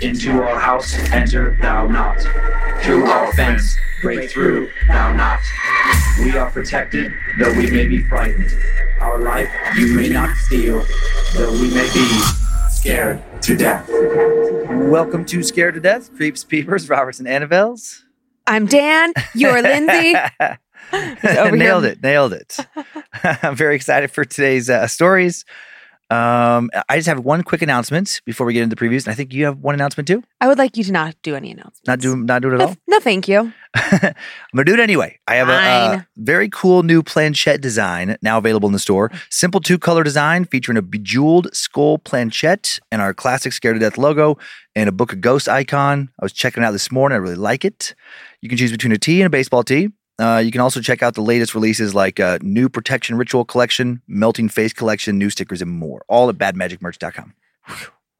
Into our house enter thou not. Through our fence break through thou not. We are protected, though we may be frightened. Our life you may not steal, though we may be scared to death. Welcome to Scared to Death, Creeps, Peepers, Roberts, and Annabelles. I'm Dan. You're Lindsay. over nailed here. it, nailed it. I'm very excited for today's uh, stories. Um, I just have one quick announcement before we get into the previews. And I think you have one announcement too. I would like you to not do any announcements. Not do not do it at No, all. no, thank you. I'm gonna do it anyway. I have a, uh Fine. very cool new planchette design now available in the store. Simple two color design featuring a bejeweled skull planchette and our classic Scared to Death logo and a Book of Ghosts icon. I was checking it out this morning. I really like it. You can choose between a tee and a baseball tee. Uh, you can also check out the latest releases like uh, new protection ritual collection, melting face collection, new stickers, and more. All at badmagicmerch.com.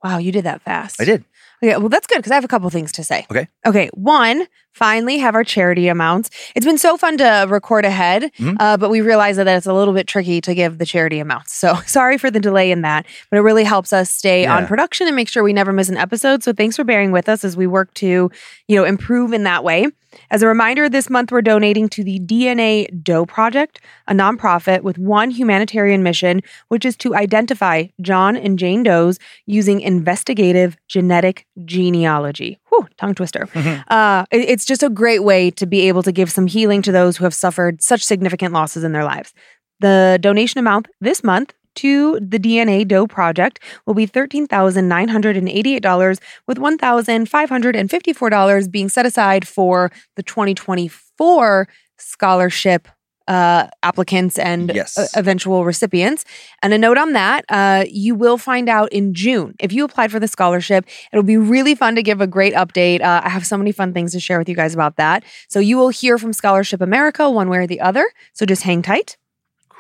Wow, you did that fast. I did. Okay, well, that's good because I have a couple things to say. Okay. Okay. One, finally have our charity amounts. It's been so fun to record ahead, Mhm. uh, but we realized that it's a little bit tricky to give the charity amounts. So sorry for the delay in that, but it really helps us stay on production and make sure we never miss an episode. So thanks for bearing with us as we work to, you know, improve in that way. As a reminder, this month we're donating to the DNA Doe Project, a nonprofit with one humanitarian mission, which is to identify John and Jane Does using investigative genetic genealogy. Whew, tongue twister. Uh, it- it's just a great way to be able to give some healing to those who have suffered such significant losses in their lives. The donation amount this month to the DNA Doe Project will be $13,988, with $1,554 being set aside for the 2024 scholarship uh, applicants and Yes. uh, eventual recipients. And a note on that, uh, you will find out in June. If you applied for the scholarship, it'll be really fun to give a great update. Uh, I have so many fun things to share with you guys about that. So you will hear from Scholarship America one way or the other. So just hang tight.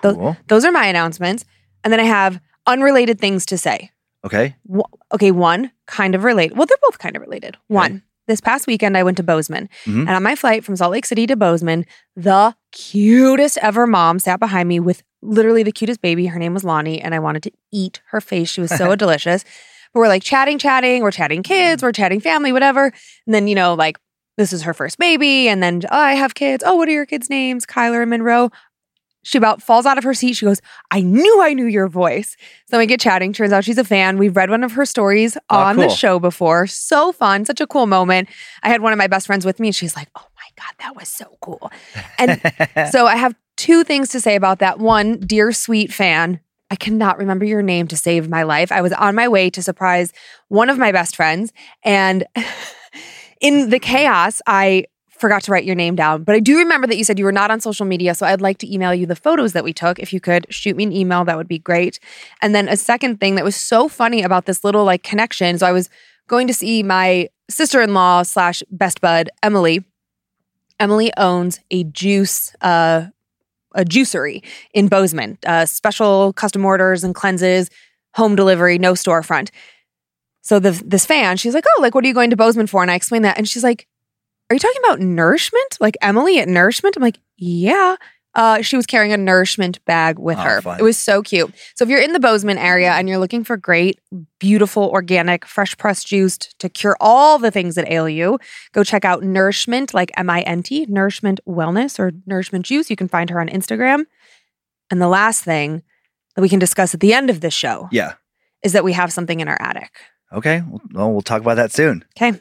Cool. Those are my announcements. And then I have unrelated things to say. Okay. Wh- Okay, one kind of related. Well, they're both kind of related. One, this past weekend I went to Bozeman, Mhm. and on my flight from Salt Lake City to Bozeman, the cutest ever mom sat behind me with literally the cutest baby. Her name was Lonnie, and I wanted to eat her face. She was so delicious. But we're like chatting, chatting. We're chatting kids. We're chatting family, whatever. And then you know, like this is her first baby, and then oh, I have kids. Oh, what are your kids' names? Kyler and Monroe. She about falls out of her seat. She goes, I knew I knew your voice. So we get chatting. Turns out she's a fan. We've read one of her stories Oh, on the show before. So fun. Such a cool moment. I had one of my best friends with me and she's like, oh my God, that was so cool. And so I have two things to say about that. One, dear sweet fan, I cannot remember your name to save my life. I was on my way to surprise one of my best friends. And in the chaos, I forgot to write your name down. But I do remember that you said you were not on social media. So I'd like to email you the photos that we took. If you could shoot me an email, that would be great. And then a second thing that was so funny about this little like connection. So I was going to see my sister-in-law slash best bud, Emily. Emily owns a juice, uh, a juicery in Bozeman, uh, special custom orders and cleanses, home delivery, no storefront. so the this fan, she's like, "Oh, like what are you going to Bozeman for?" And I explained that, and she's like, "Are you talking about nourishment? Like Emily at Nourishment?" I'm like, "Yeah." Uh, she was carrying a nourishment bag with Oh, her. fun. It was so cute. So if you're in the Bozeman area and you're looking for great, beautiful, organic, fresh pressed juice to cure all the things that ail you, go check out Nourishment, like M I N T, Nourishment Wellness or Nourishment Juice. You can find her on Instagram. And the last thing that we can discuss at the end of this show Yeah. is that we have something in our attic. Okay. Well, we'll talk about that soon. Okay.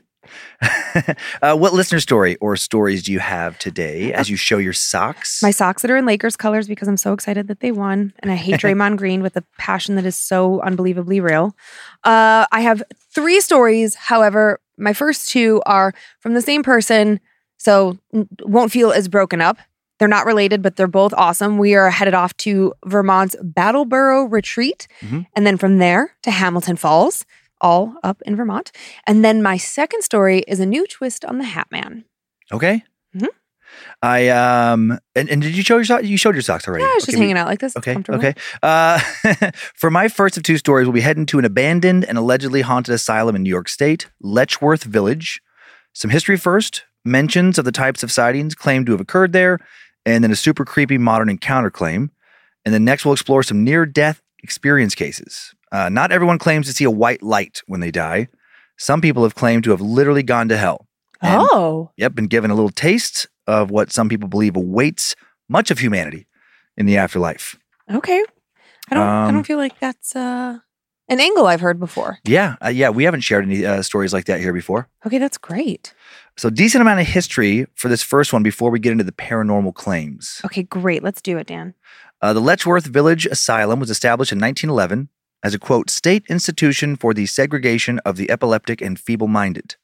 uh, what listener story or stories do you have today as you show your socks? My socks that are in Lakers colors because I'm so excited that they won. And I hate Draymond Green with a passion that is so unbelievably real. Uh, I have three stories. However, my first two are from the same person, so won't feel as broken up. They're not related, but they're both awesome. We are headed off to Vermont's Brattleboro Retreat, Mhm. and then from there to Hamilton Falls, all up in Vermont. And then my second story is a new twist on the Hat Man. okay. Mhm. I um and, and did you show your socks? You showed your socks already. Yeah, I was just Okay, we- hanging out like this. Okay. Okay. Uh, for my first of two stories, we'll be heading to an abandoned and allegedly haunted asylum in New York State, Letchworth Village. Some history first, mentions of the types of sightings claimed to have occurred there, and then a super creepy modern encounter claim. And then next, we'll explore some near death experience cases. Uh, not everyone claims to see a white light when they die. Some people have claimed to have literally gone to hell. And- Oh. Yep, been given a little taste of what some people believe awaits much of humanity in the afterlife. Okay. I don't. I Um, don't feel like that's uh, an angle I've heard before. Yeah, uh, yeah, we haven't shared any uh, stories like that here before. Okay, that's great. So decent amount of history for this first one before we get into the paranormal claims. Okay, great. Let's do it, Dan. Uh, the Letchworth Village Asylum was established in 1911 as a quote state institution for the segregation of the epileptic and feeble-minded.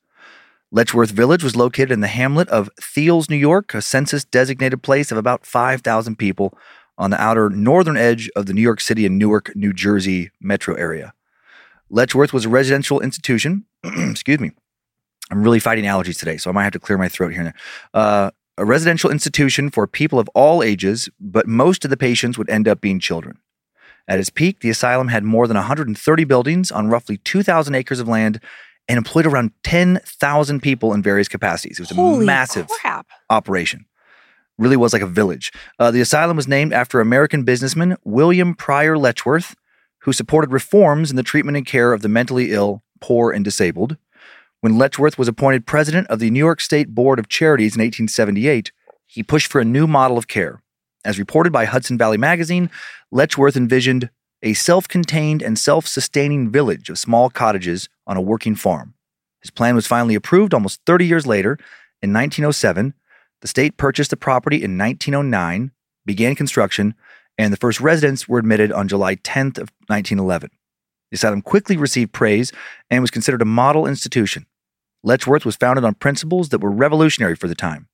Letchworth Village was located in the hamlet of Thiells, New York, a census designated place of about 5,000 people on the outer northern edge of the New York City and Newark, New Jersey metro area. Letchworth was a residential institution. excuse me. I'm really fighting allergies today, so I might have to clear my throat here and there. Uh, a residential institution for people of all ages, but most of the patients would end up being children. At its peak, the asylum had more than 130 buildings on roughly 2,000 acres of land and employed around 10,000 people in various capacities. It was a Holy massive crap! operation. Really was like a village. Uh, the asylum was named after American businessman William Pryor Letchworth, who supported reforms in the treatment and care of the mentally ill, poor, and disabled. When Letchworth was appointed president of the New York State Board of Charities in 1878, he pushed for a new model of care. As reported by Hudson Valley Magazine, Letchworth envisioned a self contained and self sustaining village of small cottages on a working farm. His plan was finally approved almost 30 years later. In 1907, the state purchased the property in 1909, began construction, and the first residents were admitted on July 10th of 1911. The asylum quickly received praise and was considered a model institution. Letchworth was founded on principles that were revolutionary for the time.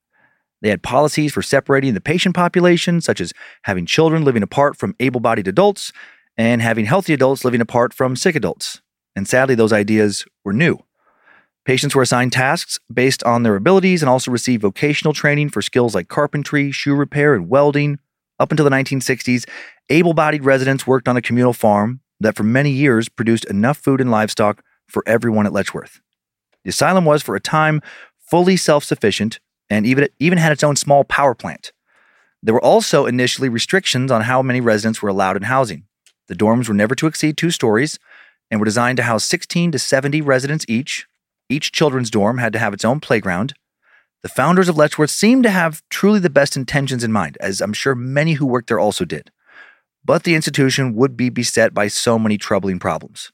They had policies for separating the patient population, such as having children living apart from able bodied adults and having healthy adults living apart from sick adults. And sadly, those ideas were new. Patients were assigned tasks based on their abilities and also received vocational training for skills like carpentry, shoe repair, and welding. Up until the 1960s, able bodied residents worked on a communal farm that for many years produced enough food and livestock for everyone at Letchworth. The asylum was, for a time, fully self sufficient and even, even had its own small power plant. There were also initially restrictions on how many residents were allowed in housing. The dorms were never to exceed two stories and were designed to house 16 to 70 residents each. Each children's dorm had to have its own playground. The founders of Letchworth seemed to have truly the best intentions in mind, as I'm sure many who worked there also did. But the institution would be beset by so many troubling problems.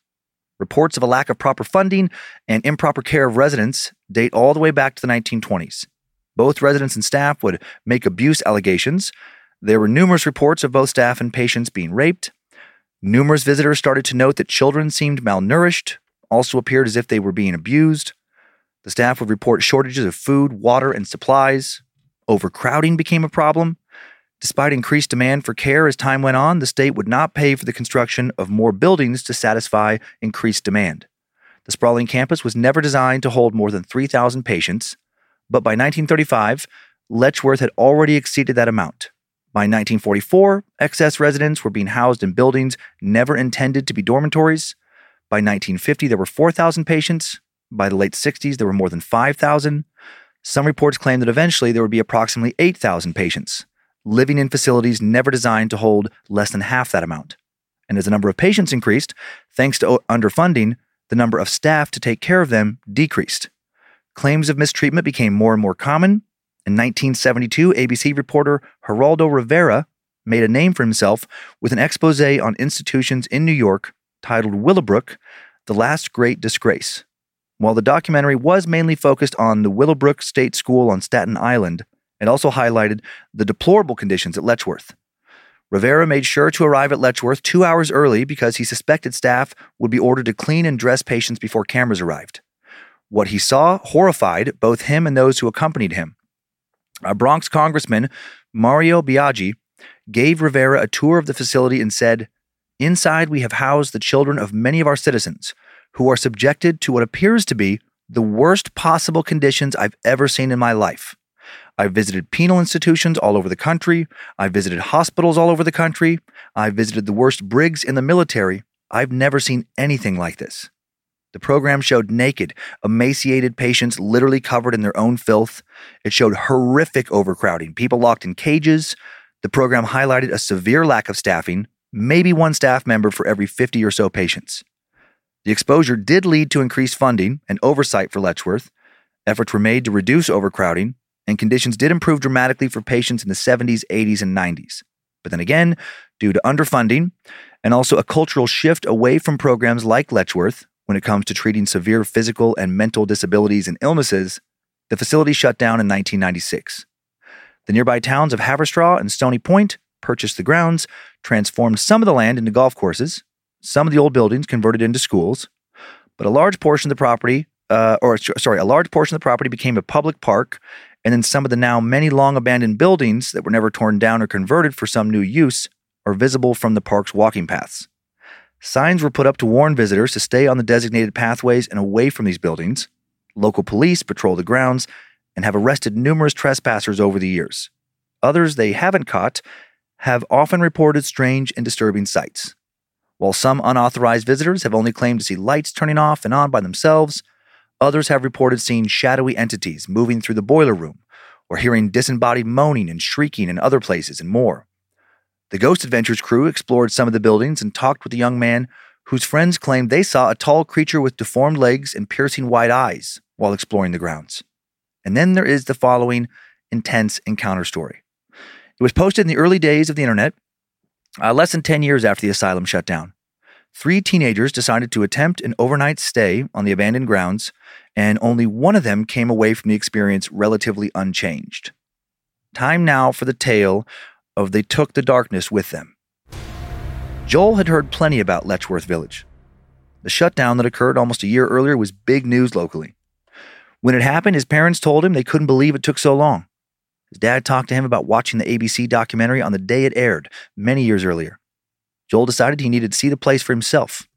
Reports of a lack of proper funding and improper care of residents date all the way back to the 1920s. Both residents and staff would make abuse allegations. There were numerous reports of both staff and patients being raped. Numerous visitors started to note that children seemed malnourished, also appeared as if they were being abused. The staff would report shortages of food, water, and supplies. Overcrowding became a problem. Despite increased demand for care as time went on, the state would not pay for the construction of more buildings to satisfy increased demand. The sprawling campus was never designed to hold more than 3,000 patients, but by 1935, Letchworth had already exceeded that amount. By 1944, excess residents were being housed in buildings never intended to be dormitories. By 1950, there were 4,000 patients. By the late 60s, there were more than 5,000. Some reports claim that eventually there would be approximately 8,000 patients, living in facilities never designed to hold less than half that amount. And as the number of patients increased, thanks to underfunding, the number of staff to take care of them decreased. Claims of mistreatment became more and more common. In 1972, ABC reporter Geraldo Rivera made a name for himself with an expose on institutions in New York titled Willowbrook The Last Great Disgrace. While the documentary was mainly focused on the Willowbrook State School on Staten Island, it also highlighted the deplorable conditions at Letchworth. Rivera made sure to arrive at Letchworth two hours early because he suspected staff would be ordered to clean and dress patients before cameras arrived. What he saw horrified both him and those who accompanied him. A Bronx congressman, Mario Biaggi, gave Rivera a tour of the facility and said, Inside, we have housed the children of many of our citizens who are subjected to what appears to be the worst possible conditions I've ever seen in my life. I've visited penal institutions all over the country. I've visited hospitals all over the country. I've visited the worst brigs in the military. I've never seen anything like this. The program showed naked, emaciated patients literally covered in their own filth. It showed horrific overcrowding, people locked in cages. The program highlighted a severe lack of staffing, maybe one staff member for every 50 or so patients. The exposure did lead to increased funding and oversight for Letchworth. Efforts were made to reduce overcrowding, and conditions did improve dramatically for patients in the 70s, 80s, and 90s. But then again, due to underfunding and also a cultural shift away from programs like Letchworth when it comes to treating severe physical and mental disabilities and illnesses, the facility shut down in 1996. The nearby towns of Haverstraw and Stony Point purchased the grounds, transformed some of the land into golf courses, some of the old buildings converted into schools, but a large portion of the property, uh, or sorry, a large portion of the property became a public park, and then some of the now many long abandoned buildings that were never torn down or converted for some new use are visible from the park's walking paths. Signs were put up to warn visitors to stay on the designated pathways and away from these buildings. Local police patrol the grounds and have arrested numerous trespassers over the years. Others they haven't caught have often reported strange and disturbing sights. While some unauthorized visitors have only claimed to see lights turning off and on by themselves, others have reported seeing shadowy entities moving through the boiler room or hearing disembodied moaning and shrieking in other places and more. The Ghost Adventures crew explored some of the buildings and talked with a young man whose friends claimed they saw a tall creature with deformed legs and piercing white eyes while exploring the grounds. And then there is the following intense encounter story. It was posted in the early days of the internet, uh, less than 10 years after the asylum shut down. Three teenagers decided to attempt an overnight stay on the abandoned grounds, and only one of them came away from the experience relatively unchanged. Time now for the tale of They Took the Darkness with Them. Joel had heard plenty about Letchworth Village. The shutdown that occurred almost a year earlier was big news locally. When it happened, his parents told him they couldn't believe it took so long. His dad talked to him about watching the ABC documentary on the day it aired, many years earlier. Joel decided he needed to see the place for himself.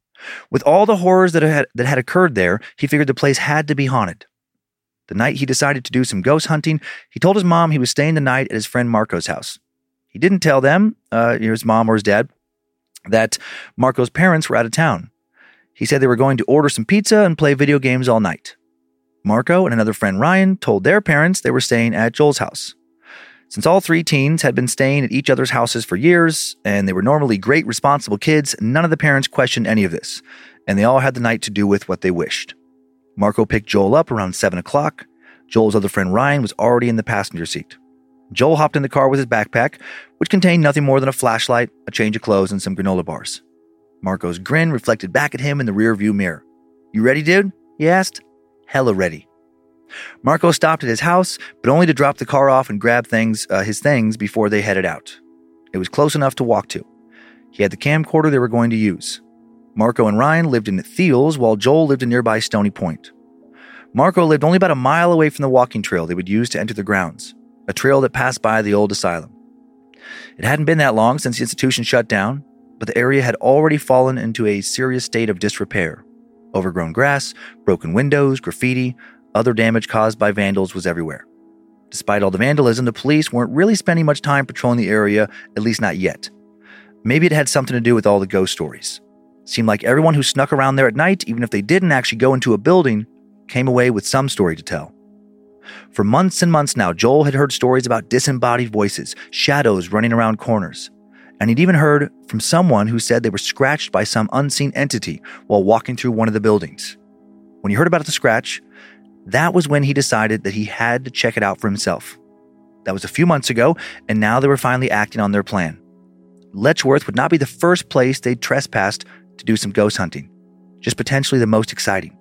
With all the horrors that had, that had occurred there, he figured the place had to be haunted. The night he decided to do some ghost hunting, he told his mom he was staying the night at his friend Marco's house. He didn't tell them, uh, his mom or his dad, that Marco's parents were out of town. He said they were going to order some pizza and play video games all night. Marco and another friend Ryan told their parents they were staying at Joel's house. Since all three teens had been staying at each other's houses for years, and they were normally great, responsible kids, none of the parents questioned any of this, and they all had the night to do with what they wished. Marco picked Joel up around 7 o'clock. Joel's other friend Ryan was already in the passenger seat. Joel hopped in the car with his backpack, which contained nothing more than a flashlight, a change of clothes, and some granola bars. Marco's grin reflected back at him in the rearview mirror. You ready, dude? he asked. Hella ready. Marco stopped at his house, but only to drop the car off and grab things, uh, his things before they headed out. It was close enough to walk to. He had the camcorder they were going to use. Marco and Ryan lived in Thiells, while Joel lived in nearby Stony Point. Marco lived only about a mile away from the walking trail they would use to enter the grounds, a trail that passed by the old asylum. It hadn't been that long since the institution shut down, but the area had already fallen into a serious state of disrepair. Overgrown grass, broken windows, graffiti, other damage caused by vandals was everywhere. Despite all the vandalism, the police weren't really spending much time patrolling the area, at least not yet. Maybe it had something to do with all the ghost stories. Seemed like everyone who snuck around there at night, even if they didn't actually go into a building, came away with some story to tell. For months and months now, Joel had heard stories about disembodied voices, shadows running around corners. And he'd even heard from someone who said they were scratched by some unseen entity while walking through one of the buildings. When he heard about the scratch, that was when he decided that he had to check it out for himself. That was a few months ago, and now they were finally acting on their plan. Letchworth would not be the first place they'd trespassed to do some ghost hunting, just potentially the most exciting.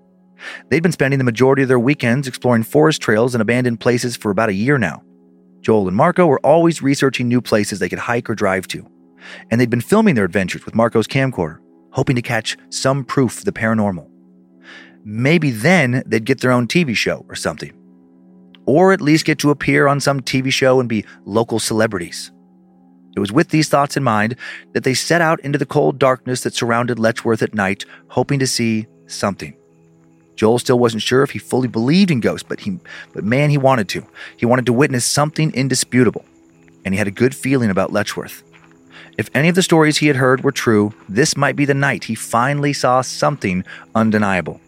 They'd been spending the majority of their weekends exploring forest trails and abandoned places for about a year now. Joel and Marco were always researching new places they could hike or drive to, and they'd been filming their adventures with Marco's camcorder, hoping to catch some proof of the paranormal. Maybe then they'd get their own TV show or something. Or at least get to appear on some TV show and be local celebrities. It was with these thoughts in mind that they set out into the cold darkness that surrounded Letchworth at night, hoping to see something. Joel still wasn't sure if he fully believed in ghosts, but he but man he wanted to. He wanted to witness something indisputable, and he had a good feeling about Letchworth. If any of the stories he had heard were true, this might be the night he finally saw something undeniable.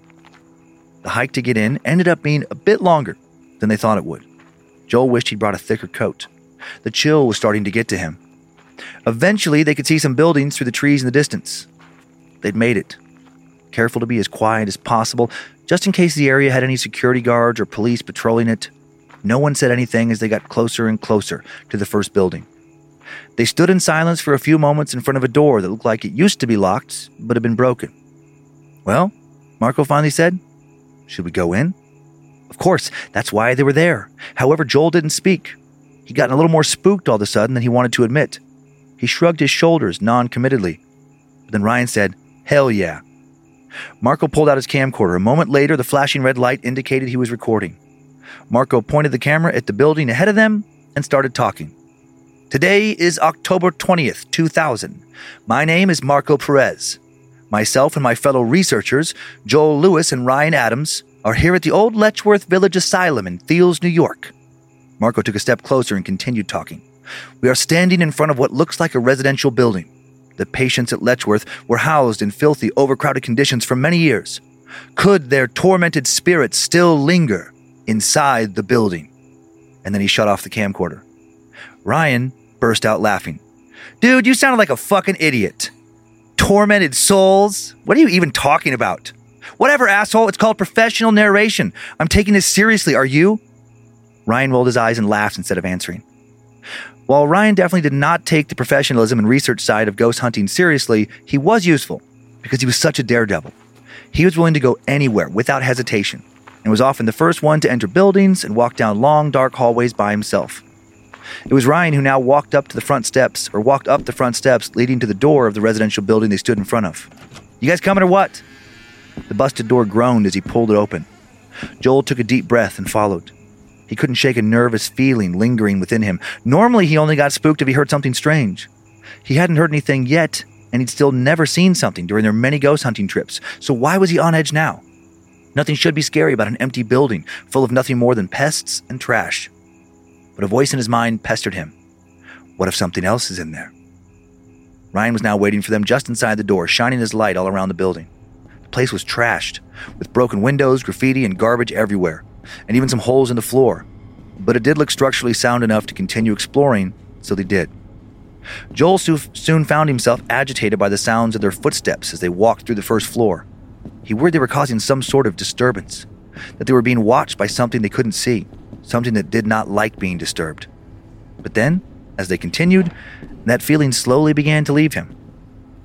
The hike to get in ended up being a bit longer than they thought it would. Joel wished he'd brought a thicker coat. The chill was starting to get to him. Eventually, they could see some buildings through the trees in the distance. They'd made it. Careful to be as quiet as possible, just in case the area had any security guards or police patrolling it. No one said anything as they got closer and closer to the first building. They stood in silence for a few moments in front of a door that looked like it used to be locked, but had been broken. Well, Marco finally said, should we go in? Of course, that's why they were there. However, Joel didn't speak. He'd gotten a little more spooked all of a sudden than he wanted to admit. He shrugged his shoulders non committedly. Then Ryan said, Hell yeah. Marco pulled out his camcorder. A moment later, the flashing red light indicated he was recording. Marco pointed the camera at the building ahead of them and started talking. Today is October 20th, 2000. My name is Marco Perez. Myself and my fellow researchers, Joel Lewis and Ryan Adams, are here at the old Letchworth Village Asylum in Thiells, New York. Marco took a step closer and continued talking. We are standing in front of what looks like a residential building. The patients at Letchworth were housed in filthy, overcrowded conditions for many years. Could their tormented spirits still linger inside the building? And then he shut off the camcorder. Ryan burst out laughing. Dude, you sounded like a fucking idiot tormented souls. What are you even talking about? Whatever, asshole. It's called professional narration. I'm taking this seriously. Are you? Ryan rolled his eyes and laughed instead of answering. While Ryan definitely did not take the professionalism and research side of ghost hunting seriously, he was useful because he was such a daredevil. He was willing to go anywhere without hesitation and was often the first one to enter buildings and walk down long, dark hallways by himself. It was Ryan who now walked up to the front steps, or walked up the front steps leading to the door of the residential building they stood in front of. You guys coming or what? The busted door groaned as he pulled it open. Joel took a deep breath and followed. He couldn't shake a nervous feeling lingering within him. Normally, he only got spooked if he heard something strange. He hadn't heard anything yet, and he'd still never seen something during their many ghost hunting trips, so why was he on edge now? Nothing should be scary about an empty building full of nothing more than pests and trash but a voice in his mind pestered him. What if something else is in there? Ryan was now waiting for them just inside the door, shining his light all around the building. The place was trashed, with broken windows, graffiti, and garbage everywhere, and even some holes in the floor. But it did look structurally sound enough to continue exploring, so they did. Joel soon found himself agitated by the sounds of their footsteps as they walked through the first floor. He worried they were causing some sort of disturbance, that they were being watched by something they couldn't see something that did not like being disturbed. But then, as they continued, that feeling slowly began to leave him.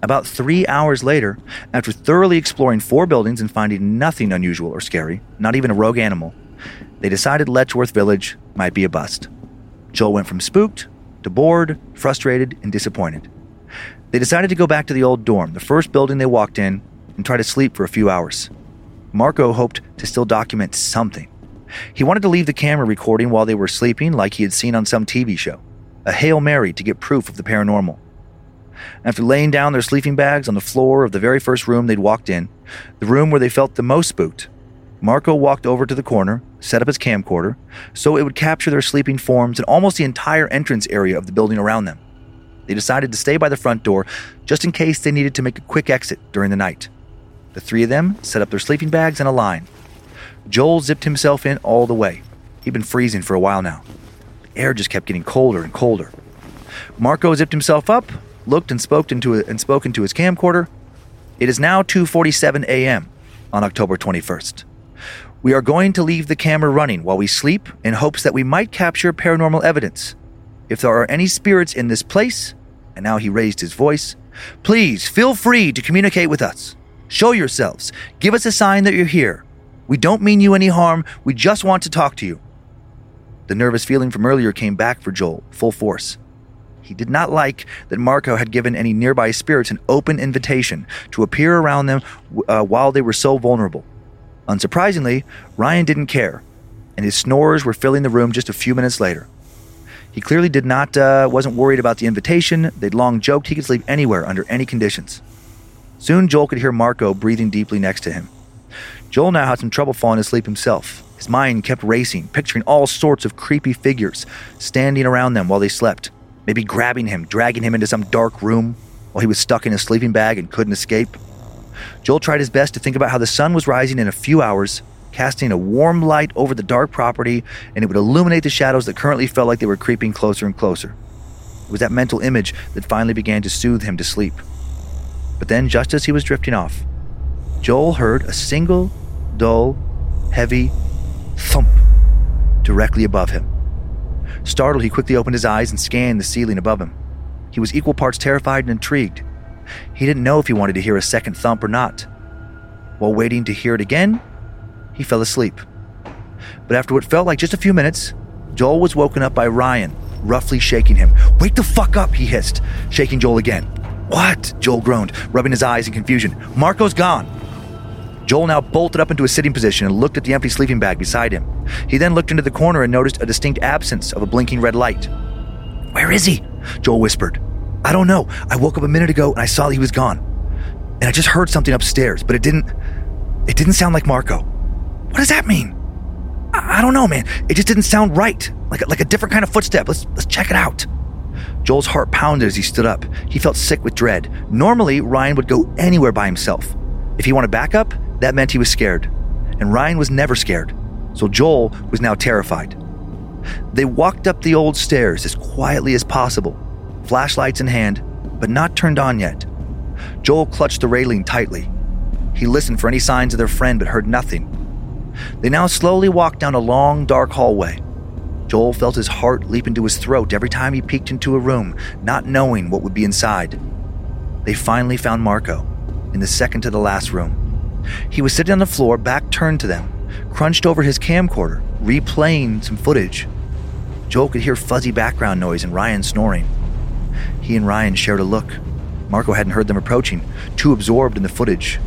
About three hours later, after thoroughly exploring four buildings and finding nothing unusual or scary, not even a rogue animal, they decided Letchworth Village might be a bust. Joel went from spooked to bored, frustrated, and disappointed. They decided to go back to the old dorm, the first building they walked in, and try to sleep for a few hours. Marco hoped to still document something. He wanted to leave the camera recording while they were sleeping, like he had seen on some TV show. A Hail Mary to get proof of the paranormal. After laying down their sleeping bags on the floor of the very first room they'd walked in, the room where they felt the most spooked, Marco walked over to the corner, set up his camcorder, so it would capture their sleeping forms and almost the entire entrance area of the building around them. They decided to stay by the front door just in case they needed to make a quick exit during the night. The three of them set up their sleeping bags in a line. Joel zipped himself in all the way. He'd been freezing for a while now. The air just kept getting colder and colder. Marco zipped himself up, looked and spoke into it and spoke into his camcorder. It is now 2:47 a.m. on October 21st. We are going to leave the camera running while we sleep in hopes that we might capture paranormal evidence. If there are any spirits in this place, and now he raised his voice, please feel free to communicate with us. Show yourselves. Give us a sign that you're here. We don't mean you any harm. We just want to talk to you. The nervous feeling from earlier came back for Joel, full force. He did not like that Marco had given any nearby spirits an open invitation to appear around them uh, while they were so vulnerable. Unsurprisingly, Ryan didn't care, and his snores were filling the room just a few minutes later. He clearly did not uh, wasn't worried about the invitation. They'd long joked he could sleep anywhere under any conditions. Soon Joel could hear Marco breathing deeply next to him. Joel now had some trouble falling asleep himself. His mind kept racing, picturing all sorts of creepy figures standing around them while they slept, maybe grabbing him, dragging him into some dark room while he was stuck in a sleeping bag and couldn't escape. Joel tried his best to think about how the sun was rising in a few hours, casting a warm light over the dark property, and it would illuminate the shadows that currently felt like they were creeping closer and closer. It was that mental image that finally began to soothe him to sleep. But then, just as he was drifting off, Joel heard a single, dull, heavy thump directly above him. Startled, he quickly opened his eyes and scanned the ceiling above him. He was equal parts terrified and intrigued. He didn't know if he wanted to hear a second thump or not. While waiting to hear it again, he fell asleep. But after what felt like just a few minutes, Joel was woken up by Ryan, roughly shaking him. Wake the fuck up, he hissed, shaking Joel again. What? Joel groaned, rubbing his eyes in confusion. Marco's gone. Joel now bolted up into a sitting position and looked at the empty sleeping bag beside him. He then looked into the corner and noticed a distinct absence of a blinking red light. Where is he? Joel whispered. I don't know. I woke up a minute ago and I saw he was gone. And I just heard something upstairs, but it didn't. It didn't sound like Marco. What does that mean? I, I don't know, man. It just didn't sound right. Like a, like a different kind of footstep. Let's let's check it out. Joel's heart pounded as he stood up. He felt sick with dread. Normally, Ryan would go anywhere by himself. If he wanted backup, that meant he was scared. And Ryan was never scared. So Joel was now terrified. They walked up the old stairs as quietly as possible, flashlights in hand, but not turned on yet. Joel clutched the railing tightly. He listened for any signs of their friend but heard nothing. They now slowly walked down a long, dark hallway. Joel felt his heart leap into his throat every time he peeked into a room, not knowing what would be inside. They finally found Marco in the second to the last room. He was sitting on the floor, back turned to them, crunched over his camcorder, replaying some footage. Joel could hear fuzzy background noise and Ryan snoring. He and Ryan shared a look. Marco hadn't heard them approaching, too absorbed in the footage.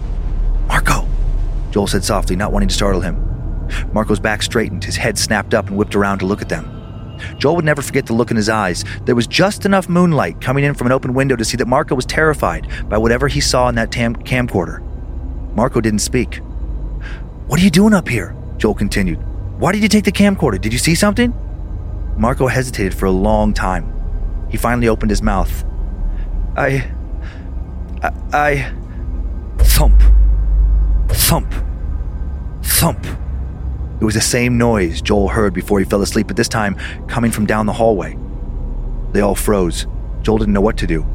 Marco, Joel said softly, not wanting to startle him. Marco's back straightened, his head snapped up and whipped around to look at them. Joel would never forget the look in his eyes. There was just enough moonlight coming in from an open window to see that Marco was terrified by whatever he saw in that tam- camcorder. Marco didn't speak. What are you doing up here? Joel continued. Why did you take the camcorder? Did you see something? Marco hesitated for a long time. He finally opened his mouth. I. I. I thump. Thump. Thump. It was the same noise Joel heard before he fell asleep, but this time coming from down the hallway. They all froze. Joel didn't know what to do.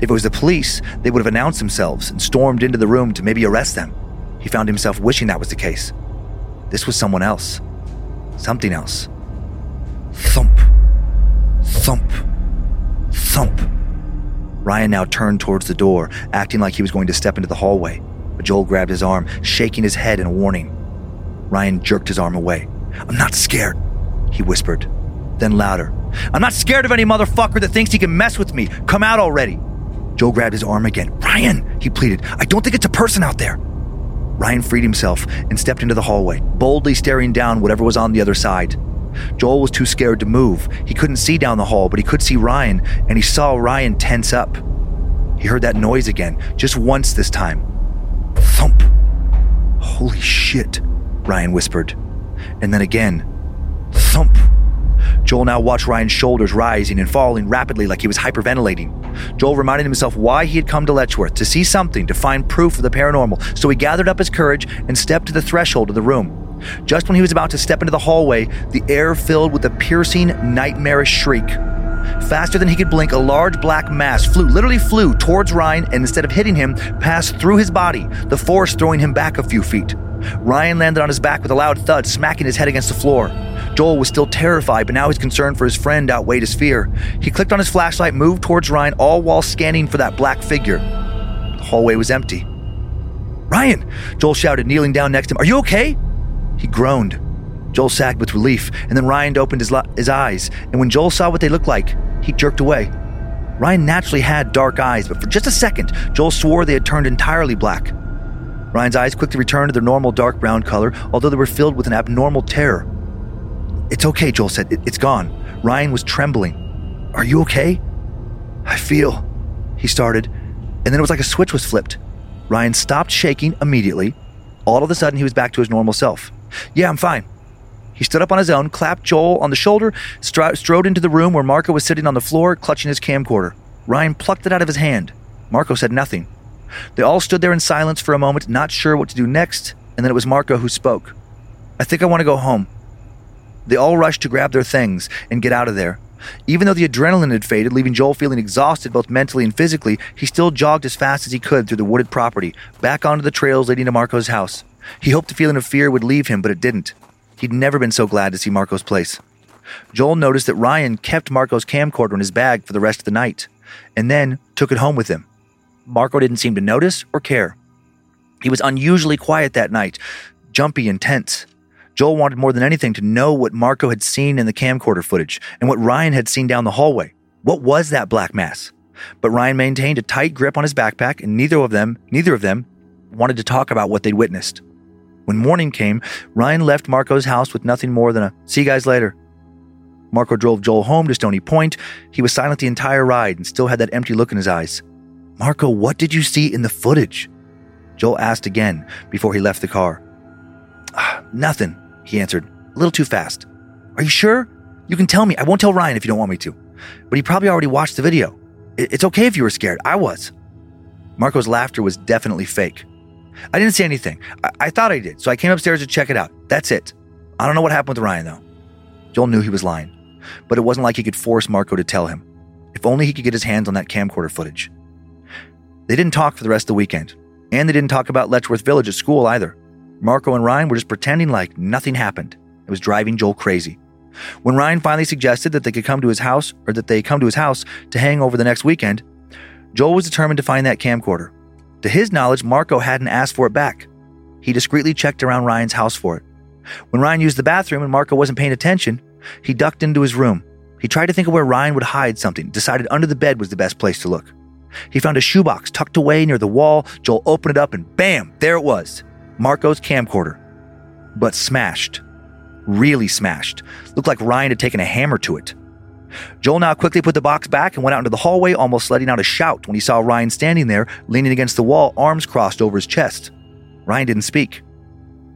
If it was the police, they would have announced themselves and stormed into the room to maybe arrest them. He found himself wishing that was the case. This was someone else. Something else. Thump. Thump. Thump. Ryan now turned towards the door, acting like he was going to step into the hallway, but Joel grabbed his arm, shaking his head in a warning. Ryan jerked his arm away. I'm not scared, he whispered. Then louder, I'm not scared of any motherfucker that thinks he can mess with me. Come out already. Joel grabbed his arm again. Ryan, he pleaded, I don't think it's a person out there. Ryan freed himself and stepped into the hallway, boldly staring down whatever was on the other side. Joel was too scared to move. He couldn't see down the hall, but he could see Ryan, and he saw Ryan tense up. He heard that noise again, just once this time. Thump. Holy shit, Ryan whispered. And then again, thump. Joel now watched Ryan's shoulders rising and falling rapidly like he was hyperventilating. Joel reminded himself why he had come to Letchworth to see something, to find proof of the paranormal. So he gathered up his courage and stepped to the threshold of the room. Just when he was about to step into the hallway, the air filled with a piercing, nightmarish shriek. Faster than he could blink, a large black mass flew, literally flew towards Ryan, and instead of hitting him, passed through his body, the force throwing him back a few feet. Ryan landed on his back with a loud thud, smacking his head against the floor. Joel was still terrified, but now his concern for his friend outweighed his fear. He clicked on his flashlight, moved towards Ryan, all while scanning for that black figure. The hallway was empty. Ryan! Joel shouted, kneeling down next to him. Are you okay? He groaned. Joel sagged with relief, and then Ryan opened his, his eyes, and when Joel saw what they looked like, he jerked away. Ryan naturally had dark eyes, but for just a second, Joel swore they had turned entirely black. Ryan's eyes quickly returned to their normal dark brown color, although they were filled with an abnormal terror. It's okay, Joel said. It, it's gone. Ryan was trembling. Are you okay? I feel, he started, and then it was like a switch was flipped. Ryan stopped shaking immediately. All of a sudden, he was back to his normal self. Yeah, I'm fine. He stood up on his own, clapped Joel on the shoulder, stro- strode into the room where Marco was sitting on the floor, clutching his camcorder. Ryan plucked it out of his hand. Marco said nothing. They all stood there in silence for a moment, not sure what to do next, and then it was Marco who spoke. I think I want to go home. They all rushed to grab their things and get out of there. Even though the adrenaline had faded, leaving Joel feeling exhausted both mentally and physically, he still jogged as fast as he could through the wooded property, back onto the trails leading to Marco's house. He hoped the feeling of fear would leave him, but it didn't. He'd never been so glad to see Marco's place. Joel noticed that Ryan kept Marco's camcorder in his bag for the rest of the night, and then took it home with him. Marco didn't seem to notice or care. He was unusually quiet that night, jumpy and tense. Joel wanted more than anything to know what Marco had seen in the camcorder footage and what Ryan had seen down the hallway. What was that black mass? But Ryan maintained a tight grip on his backpack, and neither of them, neither of them, wanted to talk about what they'd witnessed. When morning came, Ryan left Marco's house with nothing more than a see you guys later. Marco drove Joel home to Stony Point. He was silent the entire ride and still had that empty look in his eyes. Marco, what did you see in the footage? Joel asked again before he left the car. Ah, nothing, he answered, a little too fast. Are you sure? You can tell me. I won't tell Ryan if you don't want me to. But he probably already watched the video. It's okay if you were scared. I was. Marco's laughter was definitely fake. I didn't say anything. I-, I thought I did, so I came upstairs to check it out. That's it. I don't know what happened with Ryan, though. Joel knew he was lying, but it wasn't like he could force Marco to tell him. If only he could get his hands on that camcorder footage. They didn't talk for the rest of the weekend, and they didn't talk about Letchworth Village at school either. Marco and Ryan were just pretending like nothing happened. It was driving Joel crazy. When Ryan finally suggested that they could come to his house, or that they come to his house to hang over the next weekend, Joel was determined to find that camcorder. To his knowledge, Marco hadn't asked for it back. He discreetly checked around Ryan's house for it. When Ryan used the bathroom and Marco wasn't paying attention, he ducked into his room. He tried to think of where Ryan would hide something, decided under the bed was the best place to look. He found a shoebox tucked away near the wall. Joel opened it up and bam, there it was Marco's camcorder. But smashed. Really smashed. Looked like Ryan had taken a hammer to it. Joel now quickly put the box back and went out into the hallway, almost letting out a shout when he saw Ryan standing there, leaning against the wall, arms crossed over his chest. Ryan didn't speak.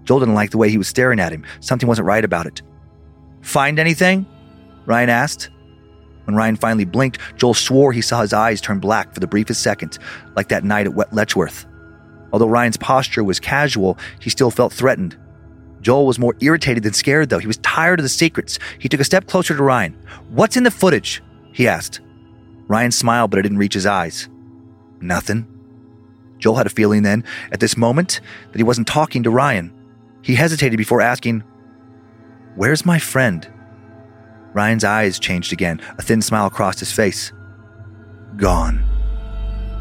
Joel didn't like the way he was staring at him. Something wasn't right about it. Find anything? Ryan asked. When Ryan finally blinked, Joel swore he saw his eyes turn black for the briefest second, like that night at Wet Letchworth. Although Ryan's posture was casual, he still felt threatened. Joel was more irritated than scared, though. He was tired of the secrets. He took a step closer to Ryan. What's in the footage? he asked. Ryan smiled, but it didn't reach his eyes. Nothing. Joel had a feeling then, at this moment, that he wasn't talking to Ryan. He hesitated before asking, Where's my friend? Ryan's eyes changed again. A thin smile crossed his face. Gone.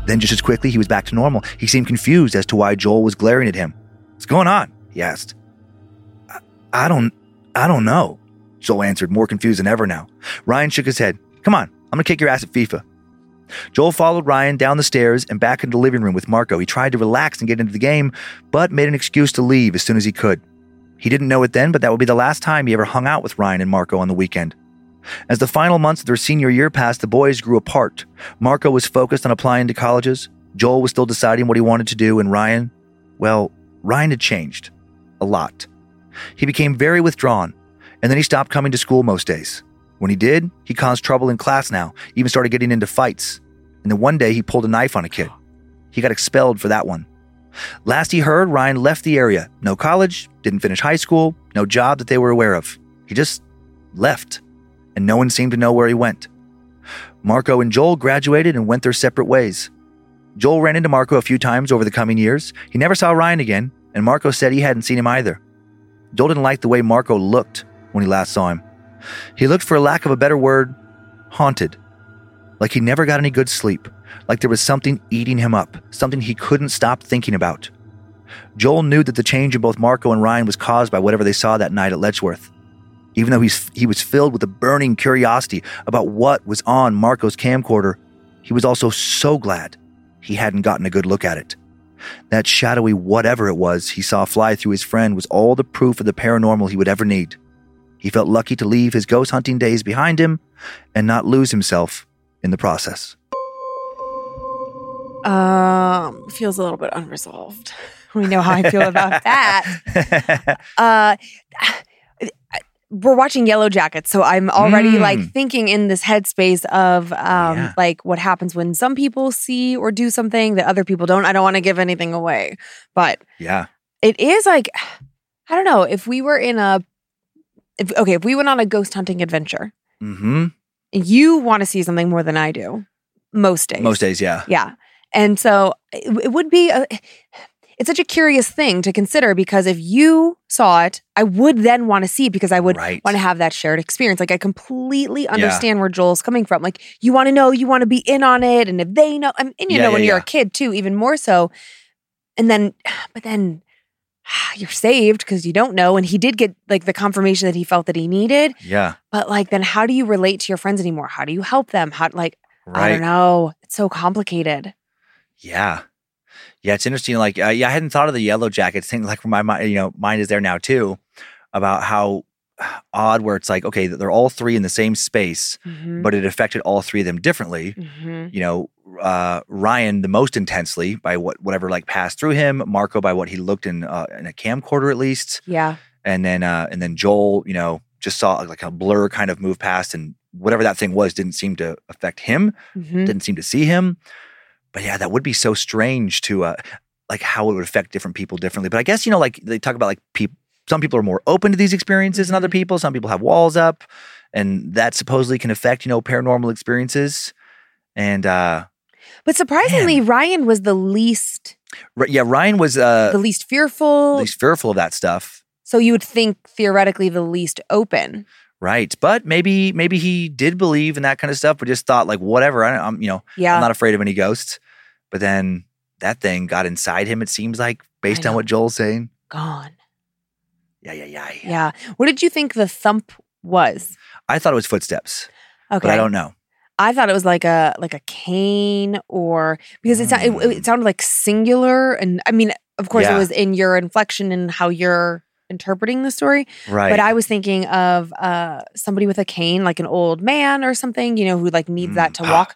Then, just as quickly, he was back to normal. He seemed confused as to why Joel was glaring at him. What's going on? he asked. I, don't, I don't know. Joel answered, more confused than ever now. Ryan shook his head. Come on, I'm gonna kick your ass at FIFA. Joel followed Ryan down the stairs and back into the living room with Marco. He tried to relax and get into the game, but made an excuse to leave as soon as he could. He didn't know it then, but that would be the last time he ever hung out with Ryan and Marco on the weekend. As the final months of their senior year passed, the boys grew apart. Marco was focused on applying to colleges. Joel was still deciding what he wanted to do, and Ryan, well, Ryan had changed. A lot. He became very withdrawn, and then he stopped coming to school most days. When he did, he caused trouble in class now, even started getting into fights. And then one day he pulled a knife on a kid. He got expelled for that one. Last he heard, Ryan left the area. No college, didn't finish high school, no job that they were aware of. He just left, and no one seemed to know where he went. Marco and Joel graduated and went their separate ways. Joel ran into Marco a few times over the coming years. He never saw Ryan again, and Marco said he hadn't seen him either. Joel didn't like the way Marco looked when he last saw him. He looked, for lack of a better word, haunted. Like he never got any good sleep. Like there was something eating him up, something he couldn't stop thinking about. Joel knew that the change in both Marco and Ryan was caused by whatever they saw that night at Letchworth. Even though he's, he was filled with a burning curiosity about what was on Marco's camcorder, he was also so glad he hadn't gotten a good look at it. That shadowy whatever it was he saw fly through his friend was all the proof of the paranormal he would ever need. He felt lucky to leave his ghost hunting days behind him and not lose himself in the process. Um, feels a little bit unresolved. We know how I feel about that. Uh, we're watching Yellow Jackets, so I'm already Mm. like thinking in this headspace of um, Yeah. like what happens when some people see or do something that other people don't. I don't want to give anything away, but yeah. it is like I don't know if we were in a if okay if we went on a ghost hunting adventure Mm-hmm. you want to see something more than I do most days Most days, yeah. yeah. And so it, it would be a it's such a curious thing to consider because if you saw it, I would then want to see it because I would Right. want to have that shared experience. Like I completely understand where Joel's coming from. Like you want to know, you want to be in on it, and if they know, I mean, and you Yeah, know yeah, when you're yeah. a kid too, even more so. And then, but then you're saved because you don't know. And he did get like the confirmation that he felt that he needed. Yeah. But like, then how do you relate to your friends anymore? How do you help them? How like I don't know. It's so complicated. Yeah. Yeah, it's interesting. Like, uh, yeah, I hadn't thought of the yellow jackets thing. Like, my mind, you know, mind is there now too, about how odd where it's like, okay, they're all three in the same space, Mhm. but it affected all three of them differently. Mhm. You know, uh, Ryan the most intensely by what whatever like passed through him. Marco by what he looked in uh, in a camcorder at least, Yeah. and then uh, and then Joel, you know, just saw like a blur kind of move past, and whatever that thing was didn't seem to affect him Mhm. didn't seem to see him. But yeah, that would be so strange to uh like how it would affect different people differently. But I guess you know, like they talk about like people. Some people are more open to these experiences than other Mm-hmm. people. Some people have walls up, and that supposedly can affect you know paranormal experiences. And uh But surprisingly, Ryan was the least yeah, Ryan was uh the least fearful. least fearful of that stuff, so you would think theoretically the least open. right? But maybe maybe he did believe in that kind of stuff, but just thought like whatever. I, I'm you know Yeah. I'm not afraid of any ghosts. But then that thing got inside him. It seems like based on what Joel's saying. Gone. Yeah, yeah, yeah. Yeah. What did you think the thump was? I thought it was footsteps, Okay. but I don't know. I thought it was like a like a cane or because it, sou- it, Mm. it sounded like singular and I mean of course Yeah. it was in your inflection and how you're interpreting the story Right. but I was thinking of uh somebody with a cane like an old man or something you know who like needs that Mm. to walk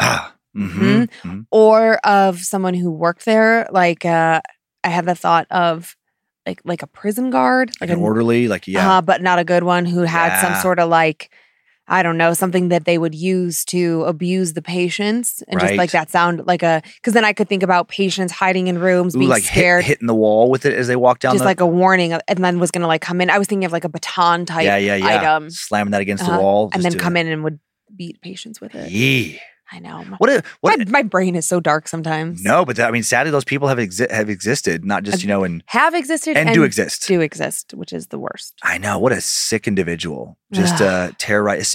ah, mhm, mhm. or of someone who worked there like uh I had the thought of like like a prison guard Like an orderly, like yeah, uh, but not a good one who had some sort of like I don't know something that they would use to abuse the patients and just like that sound like a because then I could think about patients hiding in rooms Ooh, being like hit, hitting the wall with it as they walk down. just the, like a warning of- and then was gonna like come in. I was thinking of like a baton type yeah, yeah, yeah, item. Slamming that against Uh-huh. the wall, and then come in and would beat patients with it. Yeah. I know What? A, what? my, my brain is so dark sometimes no, but that, I mean, sadly, those people have exi- have existed, not just you know, and have existed and, do exist. do exist which is the worst I know what a sick individual. Just uh, terrorize,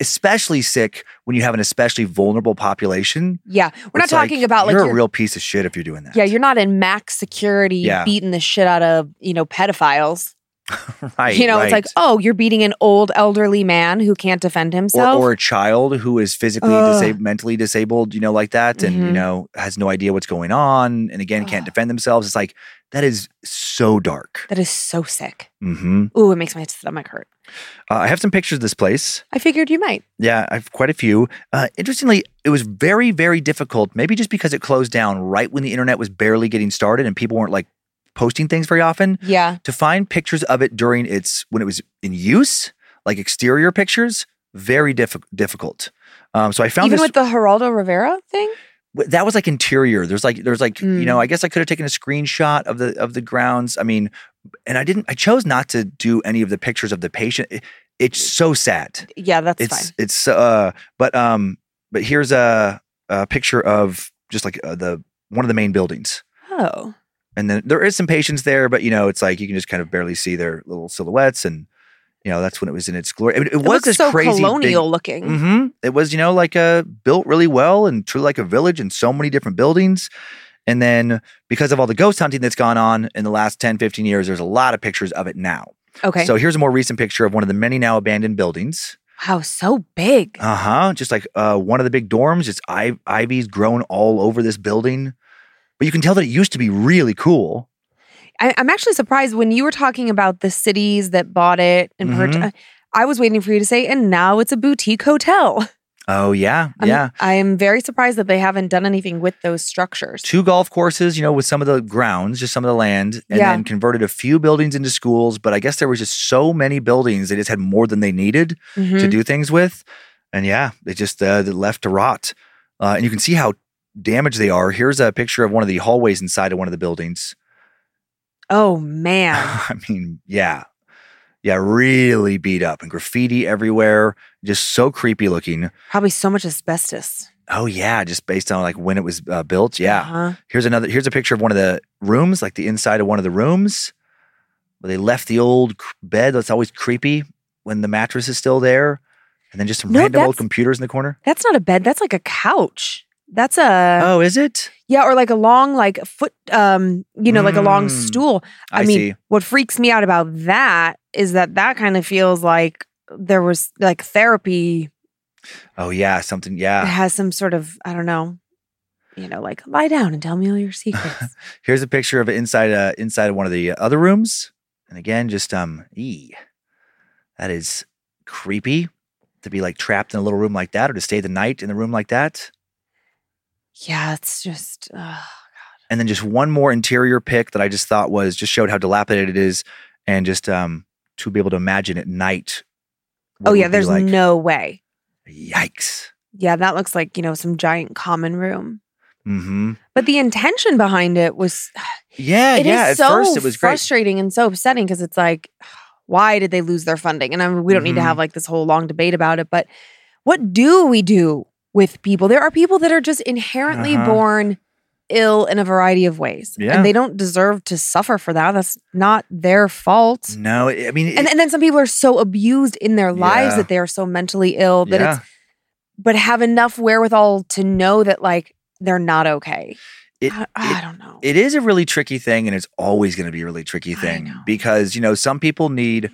especially sick when you have an especially vulnerable population. yeah we're not It's like, talking about like you're your- a real piece of shit if you're doing that. Yeah, you're not in max security Yeah. beating the shit out of, you know, pedophiles. right. you know, it's like, oh, you're beating an old elderly man who can't defend himself. or a child who is physically disabled, mentally disabled, you know, like that, and you Mhm. know has no idea what's going on, and again can't Ugh. defend themselves. It's like that is so dark. that is so sick. Mm-hmm. Ooh, it makes my stomach hurt. Uh, I have some pictures of this place. I figured you might. Yeah, I have quite a few. Uh, interestingly, it was very, very difficult. Maybe just because it closed down right when the internet was barely getting started and people weren't like posting things very often. Yeah. To find pictures of it during its when it was in use, like exterior pictures, very diff- difficult. Um, so I found Even this. with the Geraldo Rivera thing? that was like interior. There's like there's like you know Mm. I guess I could have taken a screenshot of the of the grounds. I mean, and I didn't. I chose not to do any of the pictures of the patient. It- it's so sad. Yeah, that's it's fine. it's uh but um but here's a a picture of just like uh, the one of the main buildings. Oh. And then there is some patients there, but you know, it's like you can just kind of barely see their little silhouettes, and you know that's when it was in its glory. I mean, it, It was this so crazy colonial looking. hmm It was, you know, like uh, built really well and truly like a village and so many different buildings. And then because of all the ghost hunting that's gone on in the last 10, 15 years, there's a lot of pictures of it now. Okay. So here's a more recent picture of one of the many now abandoned buildings. wow, so big. Uh huh. Just like uh, one of the big dorms. It's I- ivy's grown all over this building. But you can tell that it used to be really cool. I, I'm actually surprised when you were talking about the cities that bought it and Mhm. uh, I was waiting for you to say, and now it's a boutique hotel. Oh, yeah. I'm- yeah. I am very surprised that they haven't done anything with those structures. two golf courses, you know, with some of the grounds, just some of the land, and Yeah. then converted a few buildings into schools. But I guess there was just so many buildings, they just had more than they needed to Mhm. do things with. And yeah, they just uh, they left to rot. Uh, and you can see how damaged they are. Here's a picture of one of the hallways inside of one of the buildings. Oh man. I mean, yeah. Yeah, really beat up and graffiti everywhere. Just so creepy looking. Probably so much asbestos. Oh yeah, just based on like when it was uh, built. Yeah. Uh-huh. Here's another. Here's a picture of one of the rooms, like the inside of one of the rooms, where they left the old bed. That's always creepy when the mattress is still there, and then just some No, random old computers in the corner. That's not a bed. That's like a couch. That's a oh, is it? yeah, or like a long like foot um, you know, like a long Mm, stool. I, I mean, see. what freaks me out about that is that that kind of feels like there was like therapy Oh yeah, something. Yeah. has some sort of I don't know, you know, like lie down and tell me all your secrets. Here's a picture of it inside uh, inside of one of the other rooms, and again, just um, e. that is creepy to be like trapped in a little room like that, or to stay the night in the room like that. Yeah, it's just and then just one more interior pick that I just thought was just showed how dilapidated it is, and just um to be able to imagine at night. oh yeah, there's like. no way. yikes. Yeah, that looks like you know some giant common room. Mm-hmm. But the intention behind it was Yeah, It is yeah. At so first, it was great. frustrating and so upsetting because it's like, why did they lose their funding? And I mean, we don't need to have like this whole long debate about it, but what do we do with people? There are people that are just inherently Uh-huh. born ill in a variety of ways, Yeah. and they don't deserve to suffer for that. That's not their fault. No, I mean, it- And and then some people are so abused in their lives Yeah. that they are so mentally ill that yeah, it's but have enough wherewithal to know that like they're not okay. It- I, I don't know. it is a really tricky thing, and it's always going to be a really tricky thing because you know some people need,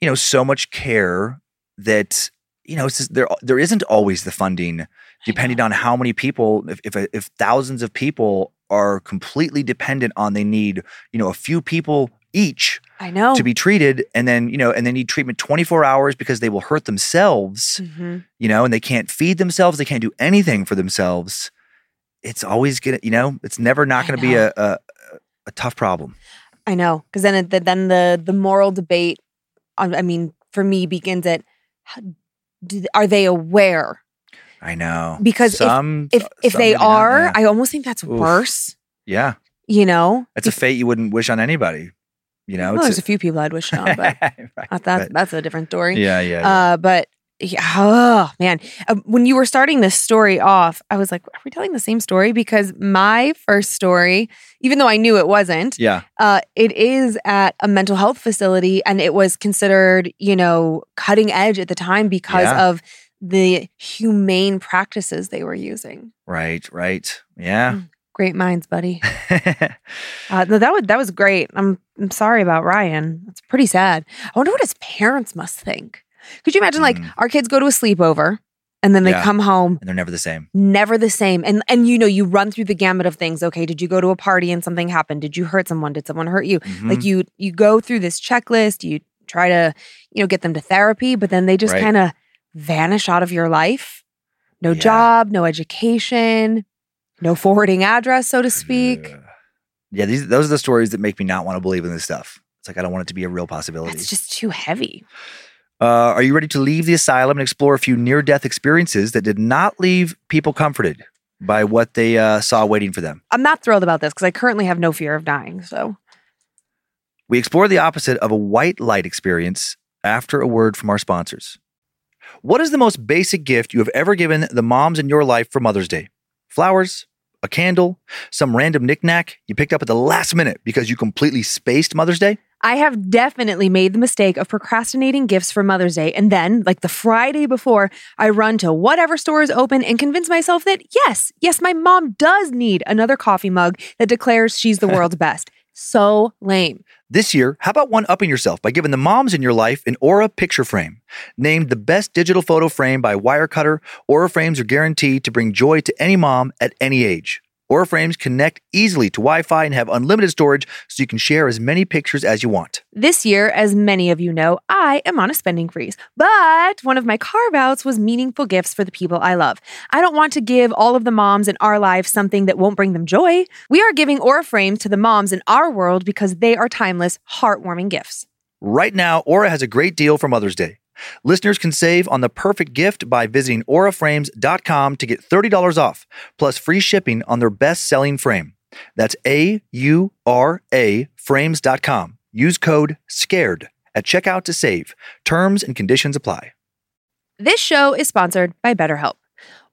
you know, so much care that you know it's just, there there isn't always the funding depending on how many people if, if if thousands of people are completely dependent on they need you know a few people each I know. to be treated and then you know and they need treatment 24 hours because they will hurt themselves Mhm. you know and they can't feed themselves they can't do anything for themselves it's always gonna you know it's never not gonna be a, a a tough problem I know, because then it, the- then the the moral debate, I mean, for me begins at how, do, are they aware? i know Because if- some If if some they maybe not, are, yeah. I almost think that's Oof. worse. yeah You know, that's a fate you wouldn't wish on anybody you know well, there's a few people I'd wish on, but Right, that, that's that's a different story. yeah yeah, yeah. Uh, but yeah, oh man, uh, when you were starting this story off, I was like, are we telling the same story? Because my first story, even though I knew it wasn't, yeah uh, it is at a mental health facility and it was considered, you know, cutting edge at the time because Yeah. of the humane practices they were using. right right yeah Great minds, buddy. Uh, no, that was that was great. I'm I'm sorry about Ryan. That's pretty sad. I wonder what his parents must think. Could you imagine, like, Mm. our kids go to a sleepover and then they Yeah. come home and they're never the same never the same and and you know you run through the gamut of things okay did you go to a party and something happened did you hurt someone did someone hurt you Mhm. like you you go through this checklist you try to you know get them to therapy but then they just Right. kind of vanish out of your life no Yeah. job no education no forwarding address so to speak Ugh. yeah these those are the stories that make me not want to believe in this stuff it's like i don't want it to be a real possibility It's just too heavy Uh, are you ready to leave the asylum and explore a few near death experiences that did not leave people comforted by what they uh, saw waiting for them? I'm not thrilled about this because I currently have no fear of dying. So We explore the opposite of a white light experience after a word from our sponsors. What is the most basic gift you have ever given the moms in your life for Mother's Day? Flowers? A candle? Some random knickknack you picked up at the last minute because you completely spaced Mother's Day? I have definitely made the mistake of procrastinating gifts for Mother's Day. And then, like the Friday before, I run to whatever store is open and convince myself that yes, yes, my mom does need another coffee mug that declares she's the world's best. So lame. This year, how about one upping yourself by giving the moms in your life an Aura picture frame? Named the best digital photo frame by Wirecutter, Aura frames are guaranteed to bring joy to any mom at any age. Aura frames connect easily to Wi Fi and have unlimited storage so you can share as many pictures as you want. This year, as many of you know, I am on a spending freeze. But one of my carve outs was meaningful gifts for the people I love. I don't want to give all of the moms in our lives something that won't bring them joy. We are giving Aura frames to the moms in our world because they are timeless, heartwarming gifts. Right now, Aura has a great deal for Mother's Day. Listeners can save on the perfect gift by visiting auraframes.com to get $30 off, plus free shipping on their best selling frame. That's A U R A frames.com. Use code SCARED at checkout to save. Terms and conditions apply. This show is sponsored by BetterHelp.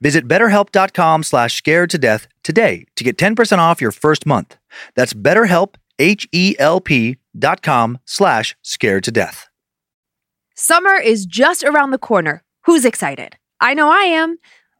Visit betterhelp.com slash scared to death today to get 10% off your first month. That's betterhelp, H-E-L-P dot com slash scared to death. Summer is just around the corner. Who's excited? I know I am.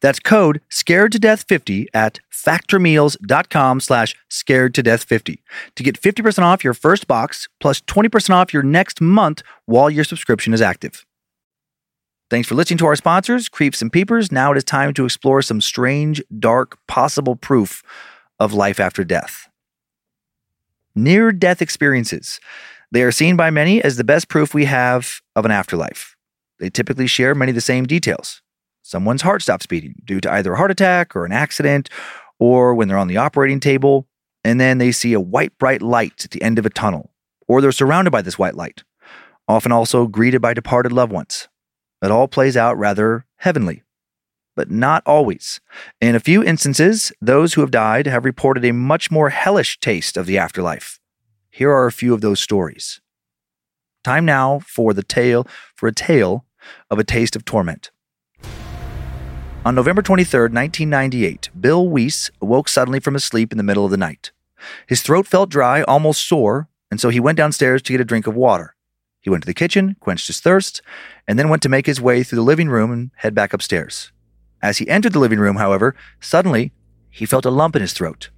That's code scared to death 50 at factormeals.com slash scared to death 50 to get 50% off your first box plus 20% off your next month while your subscription is active. Thanks for listening to our sponsors, Creeps and Peepers. Now it is time to explore some strange, dark, possible proof of life after death. Near death experiences. They are seen by many as the best proof we have of an afterlife. They typically share many of the same details. Someone's heart stops beating due to either a heart attack or an accident, or when they're on the operating table, and then they see a white, bright light at the end of a tunnel, or they're surrounded by this white light, often also greeted by departed loved ones. It all plays out rather heavenly, but not always. In a few instances, those who have died have reported a much more hellish taste of the afterlife. Here are a few of those stories. Time now for the tale for a tale of a taste of torment. On November 23, 1998, Bill Wiese awoke suddenly from his sleep in the middle of the night. His throat felt dry, almost sore, and so he went downstairs to get a drink of water. He went to the kitchen, quenched his thirst, and then went to make his way through the living room and head back upstairs. As he entered the living room, however, suddenly he felt a lump in his throat.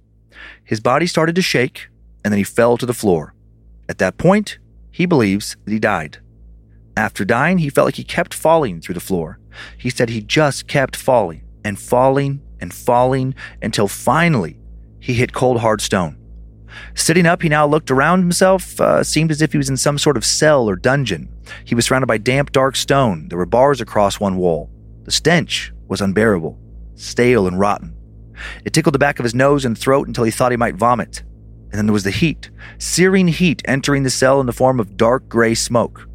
His body started to shake, and then he fell to the floor. At that point, he believes that he died. After dying, he felt like he kept falling through the floor. He said he just kept falling and falling and falling until finally he hit cold hard stone. Sitting up, he now looked around himself, uh, seemed as if he was in some sort of cell or dungeon. He was surrounded by damp, dark stone. There were bars across one wall. The stench was unbearable, stale and rotten. It tickled the back of his nose and throat until he thought he might vomit. And then there was the heat, searing heat entering the cell in the form of dark gray smoke.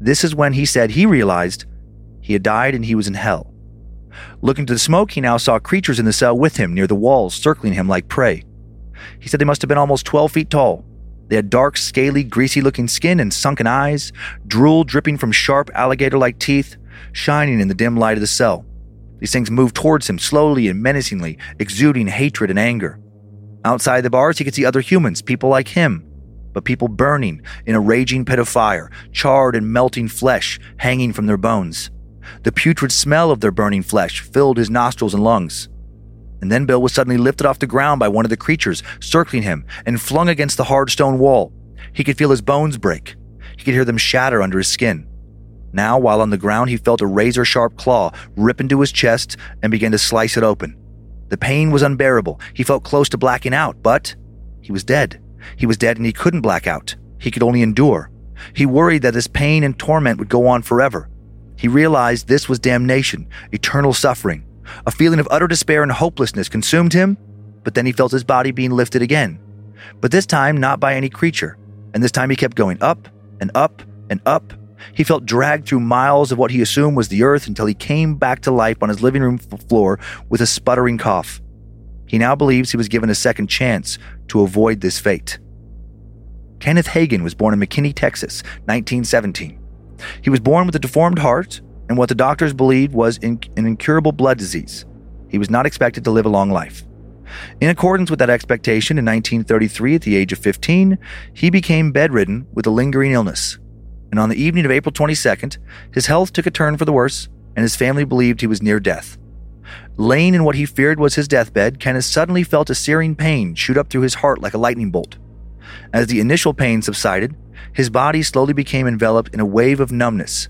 This is when he said he realized he had died and he was in hell. Looking to the smoke, he now saw creatures in the cell with him near the walls, circling him like prey. He said they must have been almost 12 feet tall. They had dark, scaly, greasy looking skin and sunken eyes, drool dripping from sharp alligator like teeth, shining in the dim light of the cell. These things moved towards him slowly and menacingly, exuding hatred and anger. Outside the bars, he could see other humans, people like him, but people burning in a raging pit of fire, charred and melting flesh hanging from their bones. The putrid smell of their burning flesh filled his nostrils and lungs. And then Bill was suddenly lifted off the ground by one of the creatures, circling him, and flung against the hard stone wall. He could feel his bones break. He could hear them shatter under his skin. Now, while on the ground, he felt a razor sharp claw rip into his chest and begin to slice it open. The pain was unbearable. He felt close to blacking out, but he was dead. He was dead and he couldn't black out. He could only endure. He worried that this pain and torment would go on forever. He realized this was damnation, eternal suffering. A feeling of utter despair and hopelessness consumed him, but then he felt his body being lifted again. But this time, not by any creature. And this time he kept going up and up and up. He felt dragged through miles of what he assumed was the earth until he came back to life on his living room floor with a sputtering cough. He now believes he was given a second chance to avoid this fate. Kenneth Hagin was born in McKinney, Texas, 1917. He was born with a deformed heart and what the doctors believed was an incurable blood disease. He was not expected to live a long life. In accordance with that expectation, in 1933, at the age of 15, he became bedridden with a lingering illness. And on the evening of April 22nd, his health took a turn for the worse, and his family believed he was near death. Laying in what he feared was his deathbed, Kenneth suddenly felt a searing pain shoot up through his heart like a lightning bolt. As the initial pain subsided, his body slowly became enveloped in a wave of numbness.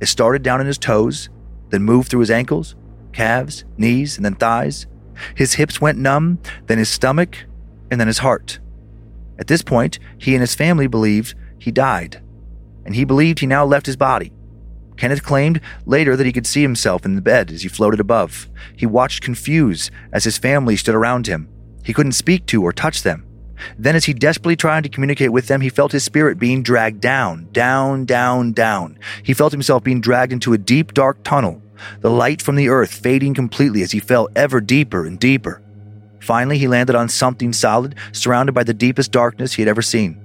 It started down in his toes, then moved through his ankles, calves, knees, and then thighs. His hips went numb, then his stomach, and then his heart. At this point, he and his family believed he died, and he believed he now left his body. Kenneth claimed later that he could see himself in the bed as he floated above. He watched confused as his family stood around him. He couldn't speak to or touch them. Then, as he desperately tried to communicate with them, he felt his spirit being dragged down, down, down, down. He felt himself being dragged into a deep, dark tunnel, the light from the earth fading completely as he fell ever deeper and deeper. Finally, he landed on something solid, surrounded by the deepest darkness he had ever seen.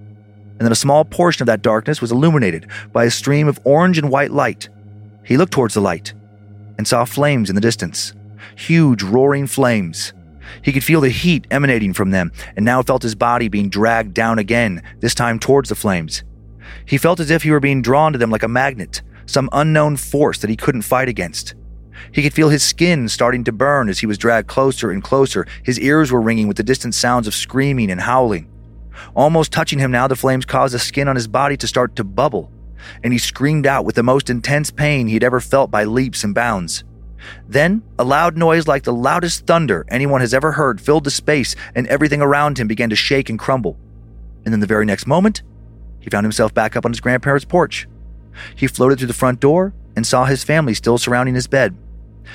And then a small portion of that darkness was illuminated by a stream of orange and white light. He looked towards the light and saw flames in the distance huge, roaring flames. He could feel the heat emanating from them, and now felt his body being dragged down again, this time towards the flames. He felt as if he were being drawn to them like a magnet, some unknown force that he couldn't fight against. He could feel his skin starting to burn as he was dragged closer and closer. His ears were ringing with the distant sounds of screaming and howling. Almost touching him now, the flames caused the skin on his body to start to bubble, and he screamed out with the most intense pain he'd ever felt by leaps and bounds. Then, a loud noise like the loudest thunder anyone has ever heard filled the space, and everything around him began to shake and crumble. And then the very next moment, he found himself back up on his grandparents' porch. He floated through the front door and saw his family still surrounding his bed.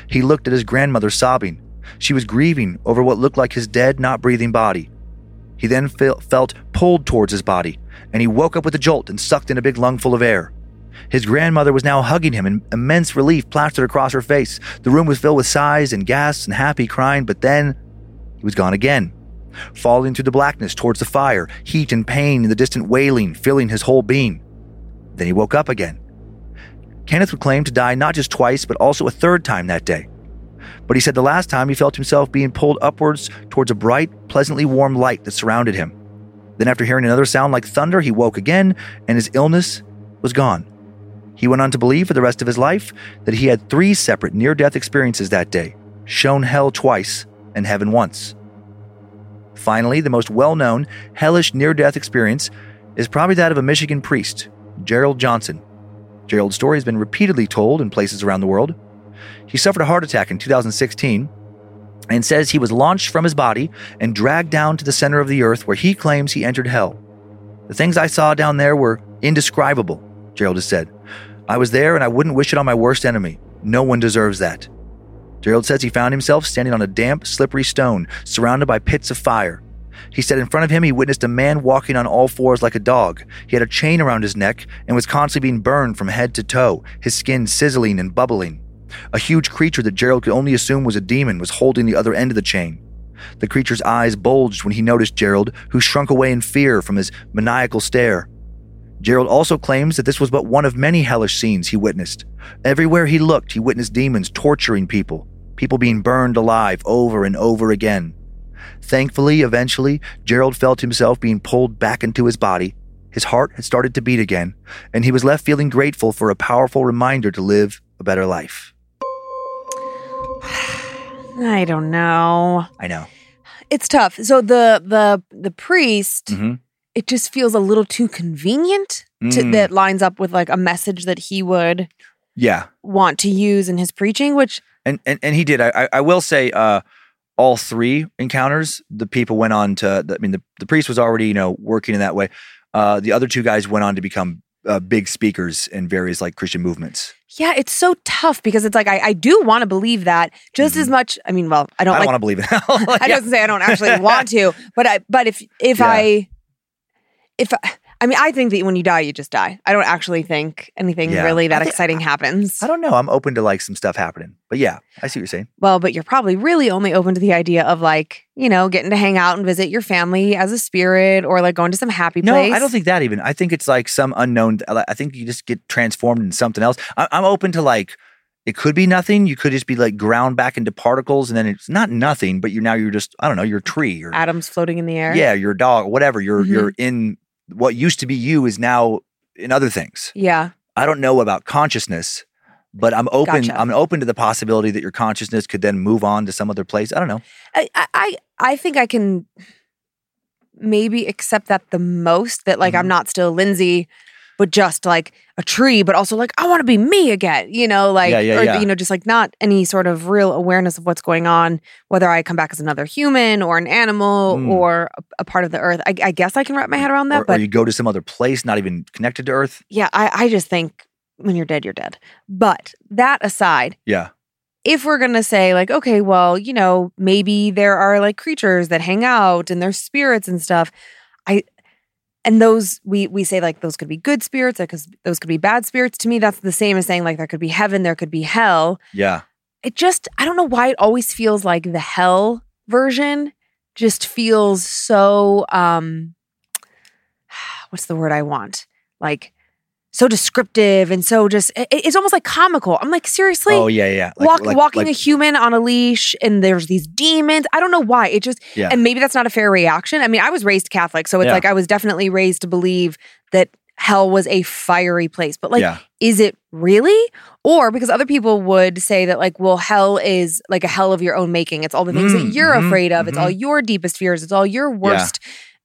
He looked at his grandmother sobbing. She was grieving over what looked like his dead, not breathing body. He then felt pulled towards his body, and he woke up with a jolt and sucked in a big lungful of air. His grandmother was now hugging him, and immense relief plastered across her face. The room was filled with sighs and gasps and happy crying, but then he was gone again, falling through the blackness towards the fire, heat and pain and the distant wailing filling his whole being. Then he woke up again. Kenneth would claim to die not just twice, but also a third time that day. But he said the last time he felt himself being pulled upwards towards a bright, pleasantly warm light that surrounded him. Then, after hearing another sound like thunder, he woke again and his illness was gone. He went on to believe for the rest of his life that he had three separate near death experiences that day shown hell twice and heaven once. Finally, the most well known hellish near death experience is probably that of a Michigan priest, Gerald Johnson. Gerald's story has been repeatedly told in places around the world. He suffered a heart attack in 2016 and says he was launched from his body and dragged down to the center of the earth where he claims he entered hell. The things I saw down there were indescribable, Gerald has said. I was there and I wouldn't wish it on my worst enemy. No one deserves that. Gerald says he found himself standing on a damp, slippery stone, surrounded by pits of fire. He said in front of him he witnessed a man walking on all fours like a dog. He had a chain around his neck and was constantly being burned from head to toe, his skin sizzling and bubbling. A huge creature that Gerald could only assume was a demon was holding the other end of the chain. The creature's eyes bulged when he noticed Gerald, who shrunk away in fear from his maniacal stare. Gerald also claims that this was but one of many hellish scenes he witnessed. Everywhere he looked, he witnessed demons torturing people, people being burned alive over and over again. Thankfully, eventually, Gerald felt himself being pulled back into his body. His heart had started to beat again, and he was left feeling grateful for a powerful reminder to live a better life. I don't know. I know. It's tough. So the the the priest, Mhm. It just feels a little too convenient to, Mm. that lines up with like a message that he would Yeah. want to use in his preaching, which And and, and he did. I, I will say, uh, all three encounters, the people went on to. I mean, the, the priest was already you know working in that way. Uh, the other two guys went on to become uh, big speakers in various like Christian movements. yeah, it's so tough because it's like I, I do want to believe that just as much. I mean, well, I don't Mm-hmm. I don't like want to believe in hell. I Yeah. don't say I don't actually want to, but I but if if Yeah. I if I, mean I think that when you die you just die. I don't actually think anything Yeah. really that I thi- exciting happens. I don't know. I'm open to like some stuff happening, but yeah, I see what you're saying. Well, but you're probably really only open to the idea of like, you know, getting to hang out and visit your family as a spirit or like going to some happy No, place. I don't think that even. I think it's like some unknown. I think you just get transformed into something else. I, I'm open to like. It could be nothing. You could just be like ground back into particles, and then it's not nothing. But you're now you're just I don't know. You're a tree. Or atoms floating in the air. yeah, you're a dog. Whatever. You're Mhm. you're in what used to be you is now in other things. Yeah. I don't know about consciousness, but I'm open. Gotcha. I'm open to the possibility that your consciousness could then move on to some other place. I don't know. I, I- I think I can maybe accept that the most that like I'm Mhm. not still Lynze, but just like a tree, but also like I want to be me again, you know, like Yeah, yeah, or yeah. you know, just like not any sort of real awareness of what's going on, whether I come back as another human or an animal Mm. or a, a part of the earth. I, I guess I can wrap my head around that, Or, or but you go to some other place, not even connected to Earth. yeah, I, I just think when you're dead, you're dead. But that aside, Yeah. if we're gonna say like, okay, well, you know, maybe there are like creatures that hang out and there's spirits and stuff. I and those we we say like those could be good spirits, because those could be bad spirits. To me, that's the same as saying like there could be heaven, there could be hell. Yeah. It just I don't know why it always feels like the hell version just feels so um what's the word I want? Like so descriptive and so just it- it's almost like comical. I'm like, seriously? oh yeah, yeah. Like- Walk, like- walking like- a human on a leash and there's these demons. I don't know why. It just Yeah. and maybe that's not a fair reaction. I mean, I was raised Catholic, so it's Yeah. like I was definitely raised to believe that hell was a fiery place. But like yeah. is it really? Or because other people would say that like, well, hell is like a hell of your own making. It's all the things Mm, that you're mhm, afraid of. It's all your deepest fears. It's all your worst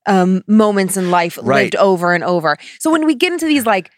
um moments in life Right. lived over and over. So when we get into these like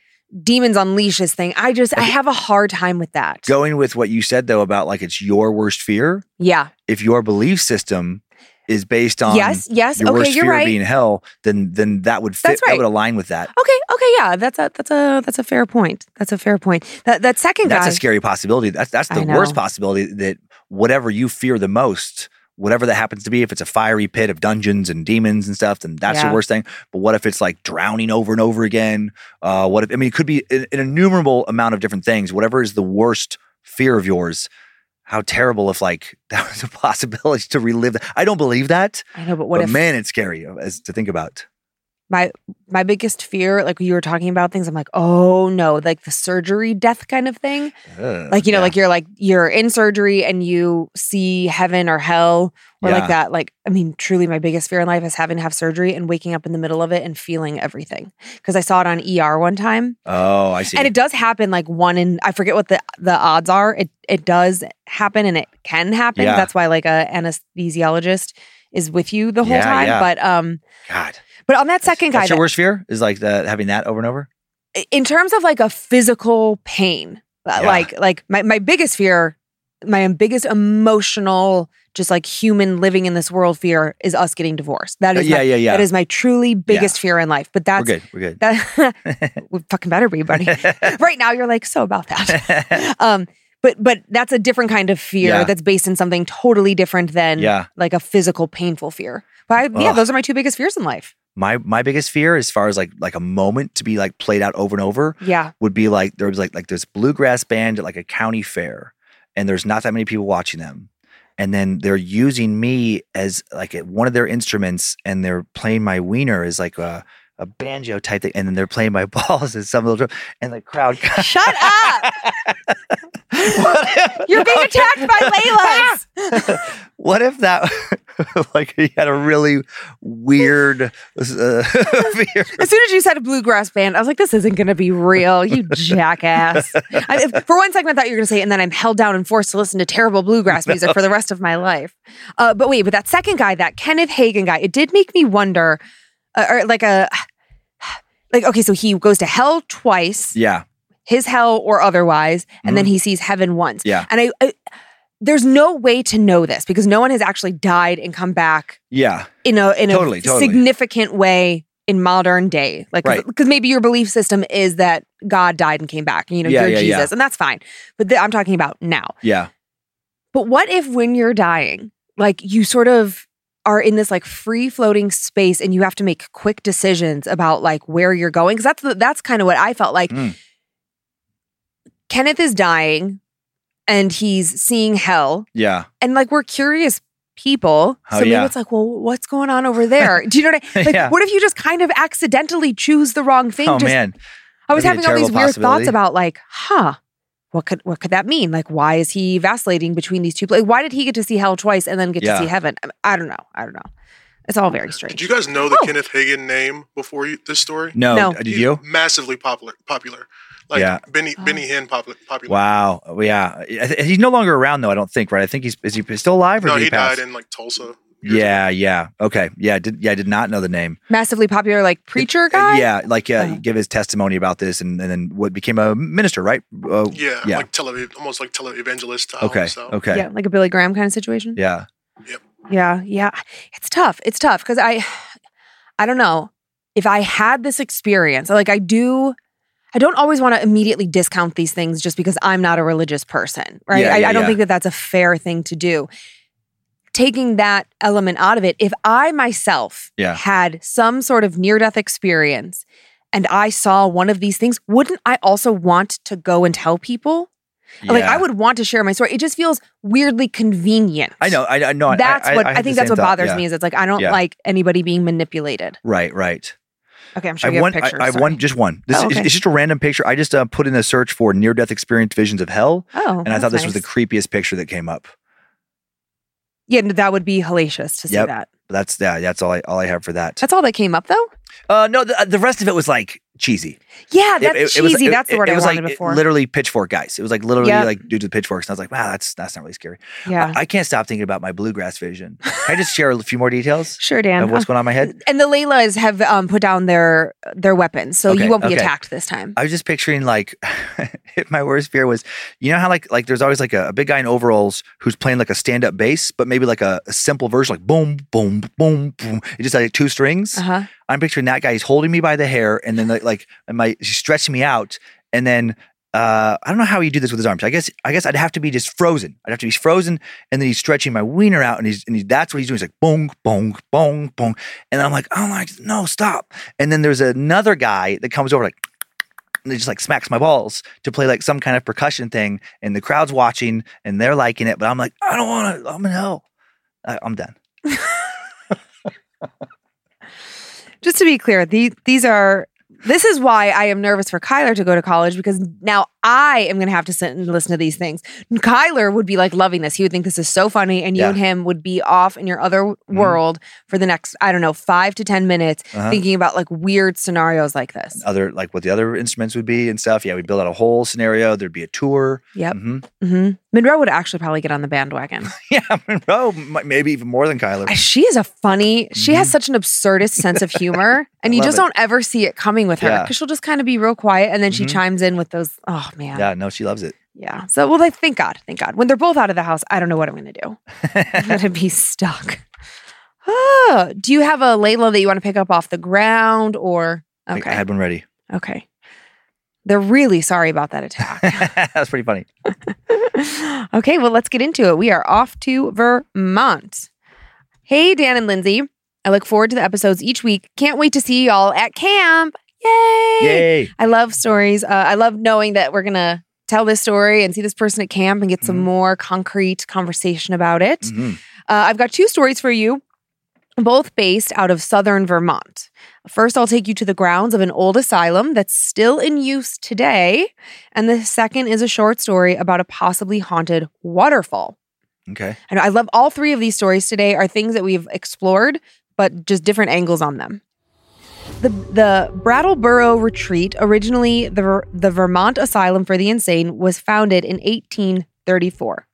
demons on leashes thing, I just I have a hard time with that. Going with what you said though about like it's your worst fear. yeah. If your belief system is based on yes, yes. your Okay, worst you're fear right. being hell, then then that would fit. That's That would align with that. Okay, okay, yeah, that's a that's a that's a fair point. That's a fair point. That that second That's guy, a scary possibility. That's that's the worst possibility that whatever you fear the most, whatever that happens to be, if it's a fiery pit of dungeons and demons and stuff, then that's Yeah. the worst thing. But what if it's like drowning over and over again? Uh, what if I mean it could be an, an innumerable amount of different things. Whatever is the worst fear of yours. How terrible if like that was a possibility to relive that. I don't believe that. I know, but what but if man, it's scary as to think about. My my biggest fear, like you were talking about things, I'm like, oh no, like the surgery death kind of thing. Ugh, Like, you know, yeah. like you're like you're in surgery and you see heaven or hell or Yeah. like that. Like, I mean, truly my biggest fear in life is having to have surgery and waking up in the middle of it and feeling everything. Cause I saw it on ER one time. Oh, I see. And it does happen like one in I forget what the the odds are. It it does happen and it can happen. Yeah. That's why like a anesthesiologist is with you the whole time. But um God. But on that second guy What's your that- worst fear? Is like the, having that over and over? in terms of like a physical pain, uh, Yeah. like like my, my biggest fear, my biggest emotional, just like human living in this world fear is us getting divorced. That Uh, yeah, my, yeah, yeah. that is my truly biggest fear in life. But that's We're that's good. We're good. that we fucking better be, buddy. right now you're like, so about that. um, but but that's a different kind of fear Yeah. that's based in something totally different than Yeah. like a physical painful fear. But I, yeah, those are my two biggest fears in life. My my biggest fear, as far as like like a moment to be like played out over and over, Yeah. would be like there was like like this bluegrass band at like a county fair, and there's not that many people watching them, and then they're using me as like one of their instruments, and they're playing my wiener as like a a banjo type thing, and then they're playing my balls as some little drum, and the crowd. Shut up. You're being attacked by Laylas. what if that like he had a really weird uh, fear? As soon as you said a bluegrass band, I was like, this isn't going to be real, you jackass. I, if- for one second, I thought you were going to say, and then I'm held down and forced to listen to terrible bluegrass music for the rest of my life. Uh, but wait, but that second guy, that Kenneth Hagin guy, it did make me wonder, uh, or like a, like, okay, so he goes to hell twice, Yeah, his hell or otherwise, and then he sees heaven once. Mm-hmm. Yeah. And I, I, there's no way to know this because no one has actually died and come back yeah, in a in Totally, a totally. significant way in modern day like Right. because maybe your belief system is that god died and came back and you know Yeah, you're yeah, jesus yeah. and that's fine but th- i'm talking about now yeah. but what if when you're dying like you sort of are in this like free floating space and you have to make quick decisions about like where you're going because that's the, that's kind of what i felt like Mm. kenneth is dying and he's seeing hell Yeah. and like we're curious people. Oh, so maybe yeah. it's like, well, what's going on over there? Do you know what I like? Yeah. What if you just kind of accidentally choose the wrong thing? Oh Just- man. I was that'd be having all these weird thoughts about like, huh, what could what could that mean? Like, why is he vacillating between these two? Like, why did he get to see hell twice and then get Yeah. to see heaven? I, I don't know. I don't know. It's all very strange. Did you guys know the Oh. Kenneth Hagin name before you, this story? No, No. Uh, did He's you? Massively popular. Popular. Like Yeah. Benny Oh. Benny Hinn popular. popular. Wow. Yeah. He's no longer around though. I don't think. Right. I think he's is he still alive or No, did he, he, died in like Tulsa. years ago. yeah. Yeah. Okay. Yeah. Did yeah. I did not know the name. Massively popular, like preacher Uh, guy. Yeah. Like yeah. Oh. Give his testimony about this and, and then what became a minister, right? Uh, Yeah, Yeah. like tele, almost like televangelist style. okay. So. Okay. yeah, like a Billy Graham kind of situation. Yeah. yep. Yeah, yeah. It's tough. It's tough because I I don't know. If I had this experience, like I do I don't always want to immediately discount these things just because I'm not a religious person, right? Yeah, I, yeah, I don't yeah. think that that's a fair thing to do. Taking that element out of it, if I myself had some sort of near death experience and I saw one of these things, wouldn't I also want to go and tell people? Like I would want to share my story. It just feels weirdly convenient. I know. I, I know. That's I, what I, think that's what thought. bothers me is it's like I don't like anybody being manipulated. Right. Right. Okay, I'm I sure have you have one. I, pictures. I have one. Just one. This Oh, is it's just a random picture. I just uh, put in a search for near death experience visions of hell, Oh, and I thought this was the creepiest picture that came up. yeah. That would be hellacious to see Yep. that. That's yeah. That's all I all I have for that. That's all that came up though. Uh, no, the, the rest of it was like cheesy. Yeah, that's it- it cheesy. was- it- that's the word it I was wanted like before. literally pitchfork guys. It was like literally Yeah. like dudes with pitchforks. And I was like, wow, that's that's not really scary. yeah, I, I can't stop thinking about my bluegrass vision. Can I just share a few more details sure, Dan. of what's Uh, going on in my head? and the Laylas have um, put down their their weapons, so Okay, you won't be okay. attacked this time. I was just picturing like if my worst fear was, you know how like like there's always like a, a big guy in overalls who's playing like a stand up bass, but maybe like a, a simple version like boom boom boom boom. It just like two strings. Uh huh. I'm picturing that guy. He's holding me by the hair, and then like, my he's stretching me out, and then uh, I don't know how you do this with his arms. I guess I guess I'd have to be just frozen. I'd have to be frozen, and then he's stretching my wiener out, and he's and he, that's what he's doing. He's like bong bong bong bong, and I'm like, I'm like, no, stop. And then there's another guy that comes over like. And he just like smacks my balls to play like some kind of percussion thing, and the crowd's watching and they're liking it, but I'm like, I don't want to. I'm in hell. I, I'm done. just to be clear, these these are this is why I am nervous for Kyler to go to college because now I am going to have to sit and listen to these things. Kyler would be like loving this. He would think this is so funny, and you Yeah. and him would be off in your other world for the next, I don't know, five to 10 minutes Uh-huh. thinking about like weird scenarios like this. Other like what the other instruments would be and stuff. Yeah, we'd build out a whole scenario. There'd be a tour. Yep. hmm hmm Monroe would actually probably get on the bandwagon. Yeah, Monroe, maybe even more than Kyler. She is a funny, she has such an absurdist sense of humor, and you Mm-hmm. just it. don't ever see it coming with her Yeah. because she'll just kind of be real quiet and then she Mhm. chimes in with those, oh man. yeah, no, she loves it. Yeah. So, well, like, thank God. Thank God. When they're both out of the house, I don't know what I'm going to do. I'm going to be stuck. Ah, do you have a Layla that you want to pick up off the ground or? I- I had one ready. okay. They're really sorry about that attack. That's pretty funny. okay. Well, let's get into it. We are off to Vermont. Hey, Dan and Lindsay. I look forward to the episodes each week. Can't wait to see y'all at camp. Yay. Yay! I love stories. Uh, I love knowing that we're going to tell this story and see this person at camp and get some Mhm. more concrete conversation about it. Mhm. Uh, I've got two stories for you, both based out of southern Vermont. First, I'll take you to the grounds of an old asylum that's still in use today. And the second is a short story about a possibly haunted waterfall. Okay. And I love all three of these stories today are things that we've explored, but just different angles on them. The the Brattleboro Retreat, originally the the Vermont Asylum for the Insane, was founded in 1834.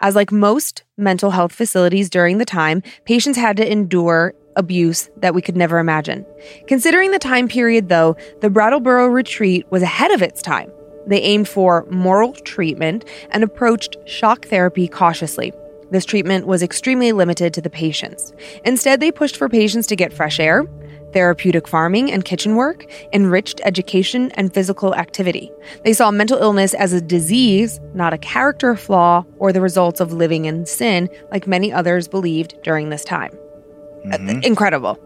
As like most mental health facilities during the time, patients had to endure abuse that we could never imagine. Considering the time period though, the Brattleboro Retreat was ahead of its time. They aimed for moral treatment and approached shock therapy cautiously. This treatment was extremely limited to the patients. Instead, they pushed for patients to get fresh air, therapeutic farming and kitchen work, enriched education, and physical activity. They saw mental illness as a disease, not a character flaw or the results of living in sin, like many others believed during this time. Uh, Mhm. Incredible.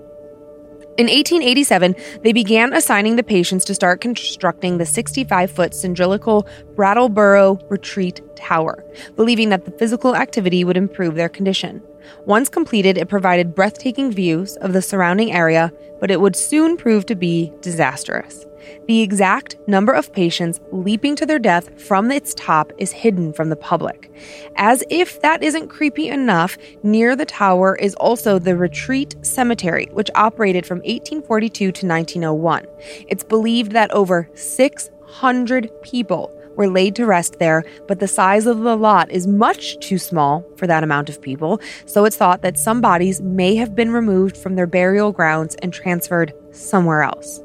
In 1887, they began assigning the patients to start constructing the 65 foot cylindrical Brattleboro Retreat Tower, believing that the physical activity would improve their condition. Once completed, it provided breathtaking views of the surrounding area, but it would soon prove to be disastrous. The exact number of patients leaping to their death from its top is hidden from the public. As if that isn't creepy enough, near the tower is also the Retreat Cemetery, which operated from 1842 to 1901. It's believed that over 600 people were laid to rest there, but the size of the lot is much too small for that amount of people, so it's thought that some bodies may have been removed from their burial grounds and transferred somewhere else.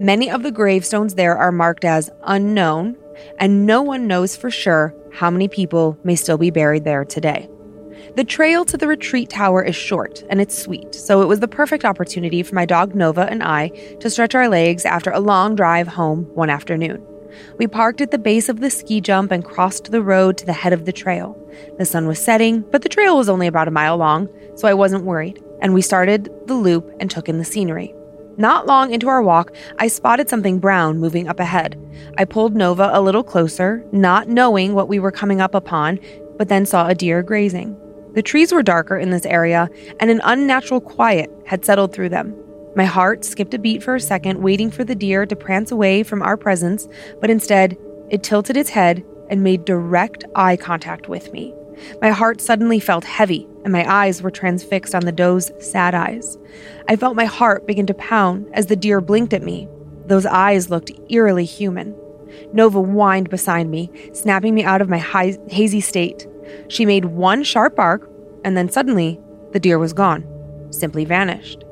Many of the gravestones there are marked as unknown, and no one knows for sure how many people may still be buried there today. The trail to the retreat tower is short and it's sweet, so it was the perfect opportunity for my dog Nova and I to stretch our legs after a long drive home one afternoon. We parked at the base of the ski jump and crossed the road to the head of the trail. The sun was setting, but the trail was only about a mile long, so I wasn't worried, and we started the loop and took in the scenery. Not long into our walk, I spotted something brown moving up ahead. I pulled Nova a little closer, not knowing what we were coming up upon, but then saw a deer grazing. The trees were darker in this area, and an unnatural quiet had settled through them. My heart skipped a beat for a second, waiting for the deer to prance away from our presence, but instead, it tilted its head and made direct eye contact with me. My heart suddenly felt heavy, and my eyes were transfixed on the doe's sad eyes. I felt my heart begin to pound as the deer blinked at me. Those eyes looked eerily human. Nova whined beside me, snapping me out of my hi- hazy state. She made one sharp bark, and then suddenly, the deer was gone, simply vanished.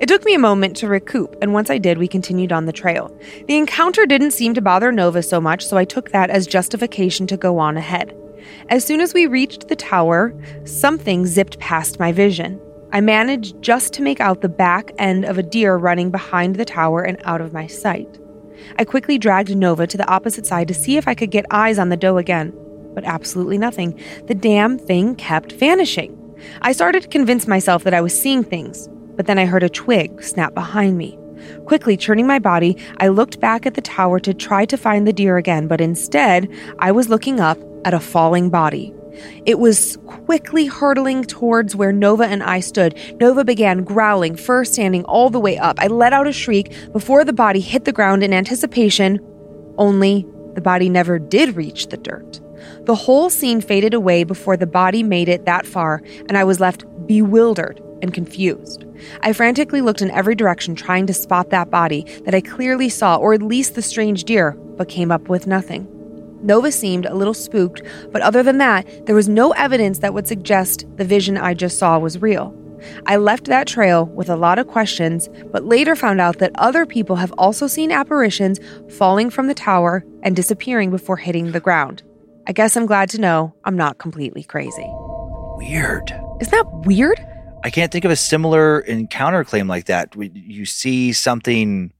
It took me a moment to recoup, and once I did, we continued on the trail. The encounter didn't seem to bother Nova so much, so I took that as justification to go on ahead. As soon as we reached the tower, something zipped past my vision. I managed just to make out the back end of a deer running behind the tower and out of my sight. I quickly dragged Nova to the opposite side to see if I could get eyes on the doe again, but absolutely nothing. The damn thing kept vanishing. I started to convince myself that I was seeing things, but then I heard a twig snap behind me. Quickly turning my body, I looked back at the tower to try to find the deer again, but instead, I was looking up at a falling body. It was quickly hurtling towards where Nova and I stood. Nova began growling, fur standing all the way up. I let out a shriek before the body hit the ground in anticipation, only the body never did reach the dirt. The whole scene faded away before the body made it that far, and I was left bewildered and confused. I frantically looked in every direction trying to spot that body that I clearly saw, or at least the strange deer, but came up with nothing. Nova seemed a little spooked, but other than that, there was no evidence that would suggest the vision I just saw was real. I left that trail with a lot of questions, but later found out that other people have also seen apparitions falling from the tower and disappearing before hitting the ground. I guess I'm glad to know I'm not completely crazy. Weird. Isn't that weird? I can't think of a similar encounter claim like that. You see something,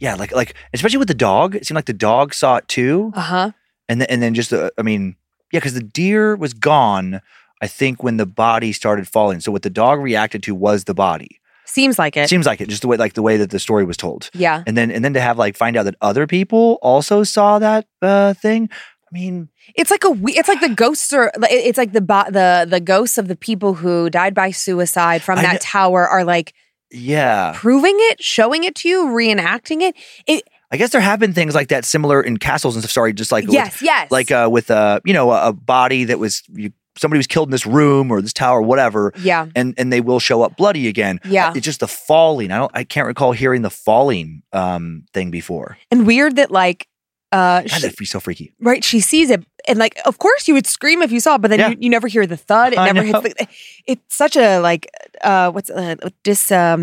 yeah, like like especially with the dog. It seemed like the dog saw it too, Uh huh. and then and then just uh, I mean, yeah, because the deer was gone. I think when the body started falling. So what the dog reacted to was the body. Seems like it. Seems like it, just the way like the way that the story was told. yeah. And then and then to have like find out that other people also saw that uh, thing. I mean, It's like a we- it's like the ghosts are it's like the the the ghosts of the people who died by suicide from that tower are like yeah. proving it, showing it to you, reenacting it. It I guess there have been things like that similar in castles and stuff. Sorry, just like with- yes, yes. like uh, with uh, you know a, a body that was you, somebody was killed in this room or this tower, or whatever, yeah. and and they will show up bloody again. Yeah. it's just the falling. I don't. I can't recall hearing the falling um thing before. And weird that like uh God, she- that'd be so freaky. right she sees it and like of course you would scream if you saw it but then Yeah. you, you never hear the thud it I never know. hits the, it's such a like uh what's uh, dis um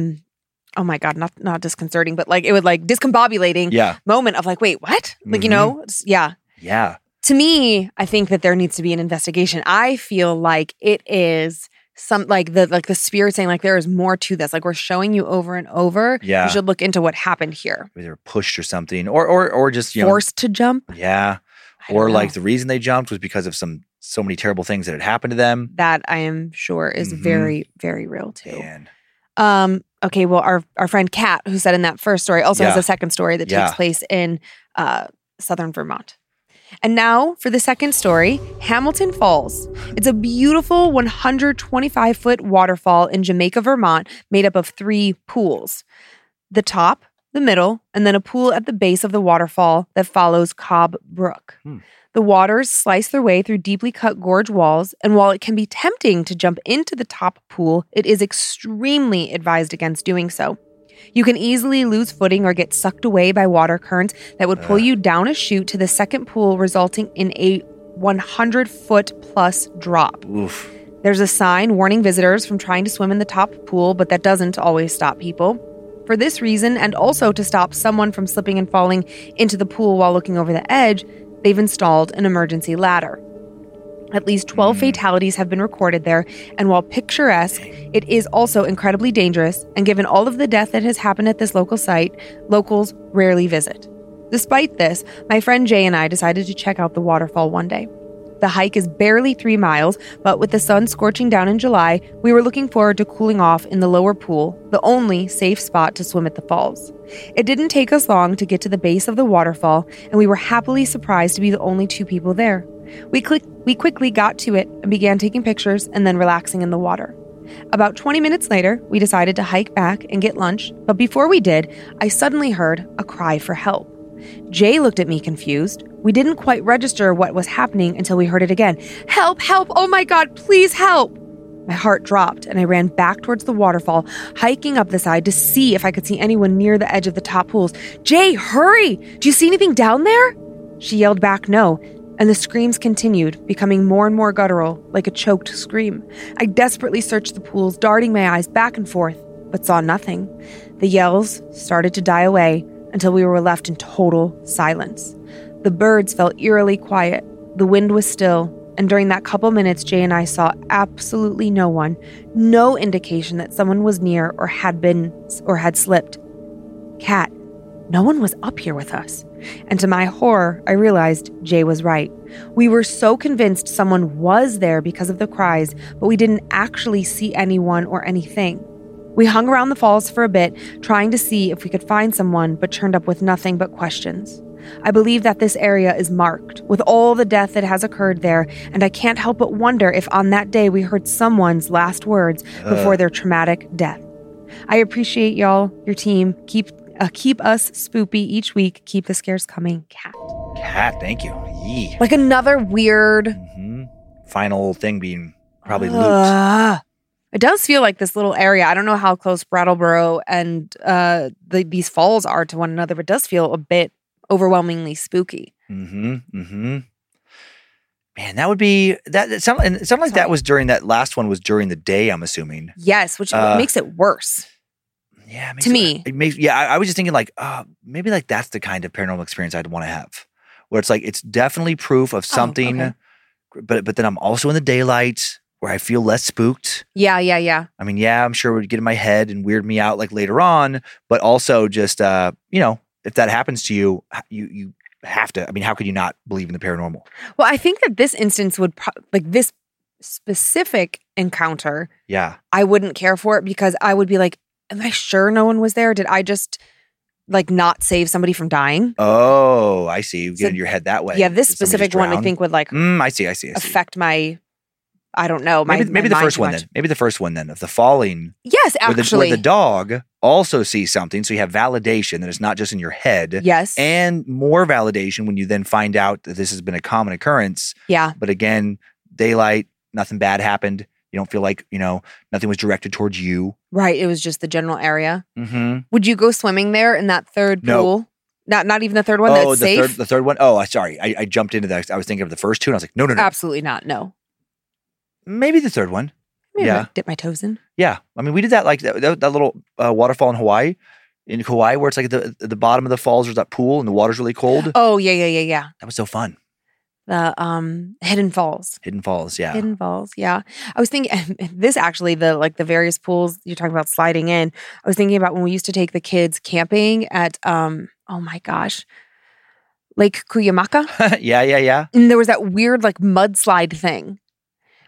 oh my god not not disconcerting but like it would like discombobulating Yeah, moment of like wait what like you Mhm. know yeah yeah. to me i think that there needs to be an investigation i feel like it is some like the like the spirit saying like there is more to this like we're showing you over and over Yeah. you should look into what happened here they were pushed or something, or or or just you know, forced to jump yeah, or like the reason they jumped was because of some so many terrible things that had happened to them. that i am sure is Mhm. very very real too Man, Um, okay, well, our our friend Kat, who said in that first story, also has a second story that Yeah. takes place in uh, southern Vermont. And now for the second story, Hamilton Falls. It's a beautiful 125 foot waterfall in Jamaica, Vermont, made up of three pools the top, the middle, and then a pool at the base of the waterfall that follows Cobb Brook. Hmm. The waters slice their way through deeply cut gorge walls, and while it can be tempting to jump into the top pool, it is extremely advised against doing so. You can easily lose footing or get sucked away by water currents that would pull you down a chute to the second pool, resulting in a 100 foot plus drop. oof. There's a sign warning visitors from trying to swim in the top pool, but that doesn't always stop people. For this reason, and also to stop someone from slipping and falling into the pool while looking over the edge, they've installed an emergency ladder. At least 12 Mm. fatalities have been recorded there, and while picturesque, it is also incredibly dangerous. And given all of the death that has happened at this local site, locals rarely visit. Despite this, my friend Jay and I decided to check out the waterfall one day. The hike is barely three miles, but with the sun scorching down in July, we were looking forward to cooling off in the lower pool, the only safe spot to swim at the falls. It didn't take us long to get to the base of the waterfall, and we were happily surprised to be the only two people there. We, click, we quickly got to it and began taking pictures and then relaxing in the water. About 20 minutes later, we decided to hike back and get lunch, but before we did, I suddenly heard a cry for help. Jay looked at me confused. We didn't quite register what was happening until we heard it again. Help, help, oh my God, please help. My heart dropped and I ran back towards the waterfall, hiking up the side to see if I could see anyone near the edge of the top pools. Jay, hurry! Do you see anything down there? She yelled back no, and the screams continued, becoming more and more guttural, like a choked scream. I desperately searched the pools, darting my eyes back and forth, but saw nothing. The yells started to die away until we were left in total silence. The birds felt eerily quiet, the wind was still, and during that couple minutes, Jay and I saw absolutely no one, no indication that someone was near or had been or had slipped. Cat, no one was up here with us. And to my horror, I realized Jay was right. We were so convinced someone was there because of the cries, but we didn't actually see anyone or anything. We hung around the falls for a bit, trying to see if we could find someone, but turned up with nothing but questions. I believe that this area is marked with all the death that has occurred there, and I can't help but wonder if on that day we heard someone's last words before uh. their traumatic death. I appreciate y'all, your team. Keep uh, keep us spoopy each week. Keep the scares coming, cat. Cat, thank you. Yee. Like another weird. hmm Final thing being probably loot. Ah. it does feel like this little area. I don't know how close Brattleboro and uh, the, these falls are to one another, but it does feel a bit overwhelmingly spooky. Mm-hmm. Mm-hmm. Man, that would be that. It sounded, and it sounded like that was during that last one was during the day. I'm assuming. Yes, which Uh, makes it worse. Yeah, To me. it makes. Yeah, I, I was just thinking like, uh, maybe like that's the kind of paranormal experience I'd want to have, where it's like it's definitely proof of something, Oh, okay. but but then I'm also in the daylight where I feel less spooked. Yeah, yeah, yeah. I mean, yeah, I'm sure it would get in my head and weird me out like later on, but also just uh, you know, if that happens to you, you you have to. I mean, how could you not believe in the paranormal? Well, I think that this instance would pro- like this specific encounter. Yeah. I wouldn't care for it because I would be like, "Am I sure no one was there? Did I just like not save somebody from dying?" Oh, I see. You get So- in your head that way. yeah, this Did specific one I think would like Mm, I see. I see. I see. affect my. I don't know. My, maybe maybe my the first one much. then. Maybe the first one then of the falling, Yes, where the, actually. where the dog also sees something, so you have validation that it's not just in your head, yes. and more validation when you then find out that this has been a common occurrence. yeah. But again, daylight, nothing bad happened. You don't feel like you know nothing was directed towards you. Right. It was just the general area. Mm-hmm. Would you go swimming there in that third No. pool? Not not even the third one oh, the safe? third, the third one. Oh, I sorry, I, I jumped into that. I was thinking of the first two, and I was like, no, no, no, Absolutely not. No. maybe the third one. Maybe Yeah. Dip my toes in. Yeah, I mean, we did that like that, that, that little uh, waterfall in Hawaii, in Hawaii, where it's like the the bottom of the falls. There's that pool, and the water's really cold. Oh yeah, yeah, yeah, yeah. That was so fun. The um Hidden Falls. Hidden Falls, yeah. Hidden Falls. Yeah. I was thinking this actually the like the various pools you're talking about sliding in. I was thinking about when we used to take the kids camping at um oh my gosh. Lake Cuyamaca. yeah, yeah, yeah. And there was that weird like mudslide thing.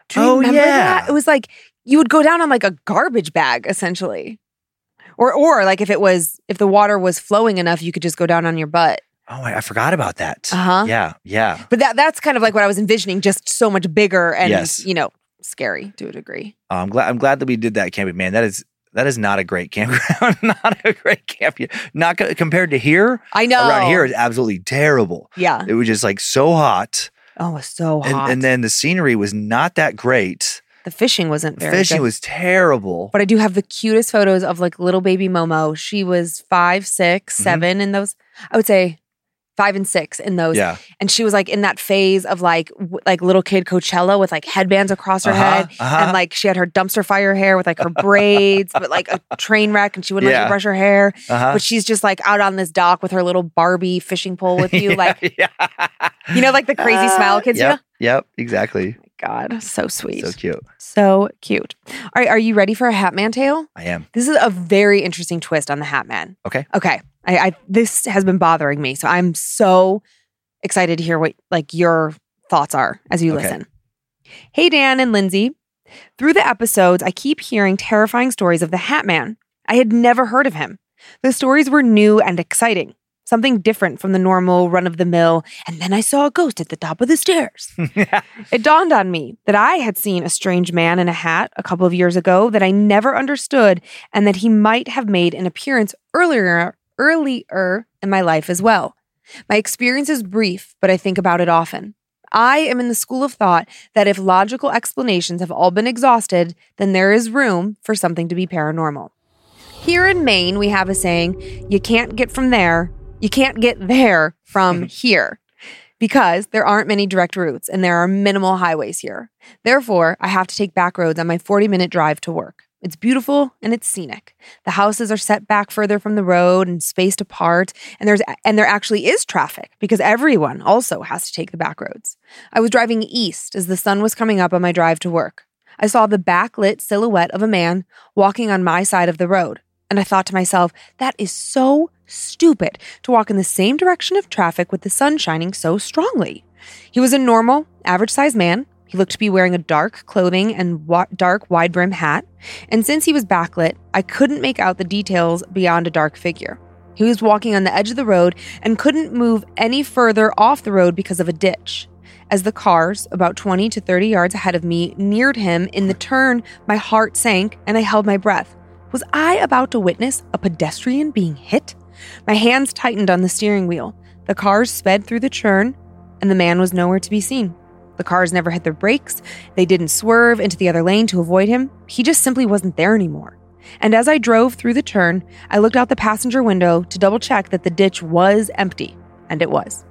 Do you Oh, remember that? yeah. It was like you would go down on like a garbage bag essentially. Or or like if it was if the water was flowing enough, you could just go down on your butt. Oh, I, I forgot about that. Uh-huh. Yeah, yeah. But that that's kind of like what I was envisioning, just so much bigger and Yes. you know, scary to a degree. Uh, I'm glad. I'm glad that we did that camping. Man, that is that is not a great campground. not a great camp. Not co- compared to here. I know. Around here is absolutely terrible. Yeah. It was just like so hot, Oh, it was so hot. and then the scenery was not that great. the fishing wasn't very fishing good. was terrible. but I do have the cutest photos of like little baby Momo. She was five, six, Mhm. seven in those. I would say five and six in those. yeah. And she was like in that phase of like w- like little kid Coachella with like headbands across her Uh-huh, head. uh-huh. And like she had her dumpster fire hair with like her braids, but like a train wreck and she wouldn't let Yeah. you brush her hair. Uh-huh. But she's just like out on this dock with her little Barbie fishing pole with you. Like, yeah. you know, like the crazy smile kids yep, do? Yep, exactly. God, so sweet. So cute. So cute. All right, are you ready for a Hat Man tale? I am. This is a very interesting twist on the Hat Man. Okay. Okay. I, I this has been bothering me, so I'm so excited to hear what like your thoughts are as you Okay. listen. Hey Dan and Lindsay. Through the episodes, I keep hearing terrifying stories of the Hat Man. I had never heard of him. The stories were new and exciting, something different from the normal run of the mill. And then I saw a ghost at the top of the stairs. It dawned on me that I had seen a strange man in a hat a couple of years ago that I never understood and that he might have made an appearance earlier earlier in my life as well. My experience is brief, but I think about it often. I am in the school of thought that if logical explanations have all been exhausted, then there is room for something to be paranormal. Here in Maine, we have a saying, you can't get from there, you can't get there from here because there aren't many direct routes and there are minimal highways here. Therefore, I have to take back roads on my 40 minute drive to work. It's beautiful and it's scenic. The houses are set back further from the road and spaced apart, and there's and there actually is traffic because everyone also has to take the back roads. I was driving east as the sun was coming up on my drive to work. I saw the backlit silhouette of a man walking on my side of the road, and I thought to myself, that is so stupid to walk in the same direction of traffic with the sun shining so strongly. He was a normal, average sized man. He looked to be wearing a dark clothing and wa- dark wide brim hat. And since he was backlit, I couldn't make out the details beyond a dark figure. He was walking on the edge of the road and couldn't move any further off the road because of a ditch. As the cars, about 20 to 30 yards ahead of me, neared him in the turn, my heart sank and I held my breath. Was I about to witness a pedestrian being hit? My hands tightened on the steering wheel. The cars sped through the churn, and the man was nowhere to be seen. The cars never hit their brakes. They didn't swerve into the other lane to avoid him. He just simply wasn't there anymore. And as I drove through the turn, I looked out the passenger window to double check that the ditch was empty, and it was.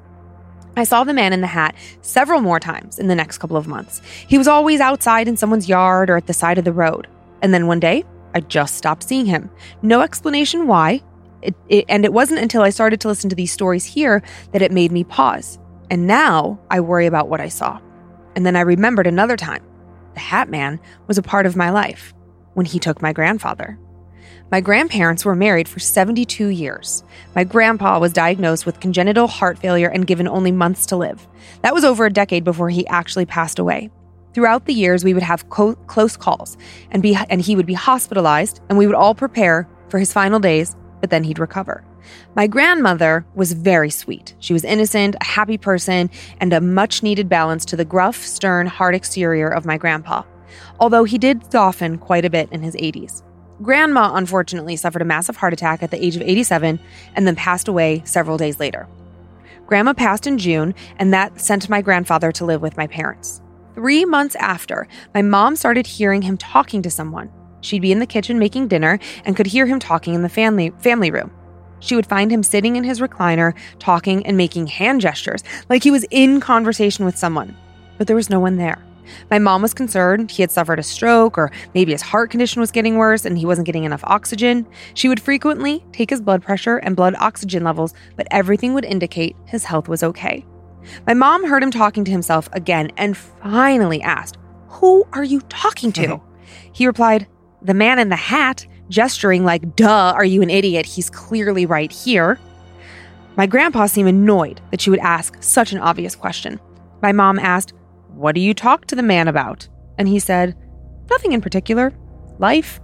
I saw the man in the hat several more times in the next couple of months. He was always outside in someone's yard or at the side of the road. And then one day, I just stopped seeing him. No explanation why. It, it, and it wasn't until I started to listen to these stories here that it made me pause. And now I worry about what I saw. And then I remembered another time. The Hat Man was a part of my life when he took my grandfather. My grandparents were married for 72 years. My grandpa was diagnosed with congenital heart failure and given only months to live. That was over a decade before he actually passed away. Throughout the years, we would have co- close calls, and be and he would be hospitalized, and we would all prepare for his final days. But then he'd recover. My grandmother was very sweet. She was innocent, a happy person, and a much needed balance to the gruff, stern, hard exterior of my grandpa. Although he did soften quite a bit in his 80s. Grandma, unfortunately, suffered a massive heart attack at the age of 87 and then passed away several days later. Grandma passed in June, and that sent my grandfather to live with my parents. Three months after, my mom started hearing him talking to someone. She'd be in the kitchen making dinner and could hear him talking in the family, family room. She would find him sitting in his recliner, talking and making hand gestures, like he was in conversation with someone. But there was no one there. My mom was concerned he had suffered a stroke or maybe his heart condition was getting worse and he wasn't getting enough oxygen. She would frequently take his blood pressure and blood oxygen levels, but everything would indicate his health was okay. My mom heard him talking to himself again and finally asked, Who are you talking to? Mm-hmm. he replied, The man in the hat, gesturing like, Duh, are you an idiot? He's clearly right here. My grandpa seemed annoyed that she would ask such an obvious question. My mom asked, What do you talk to the man about? And he said, Nothing in particular. Life.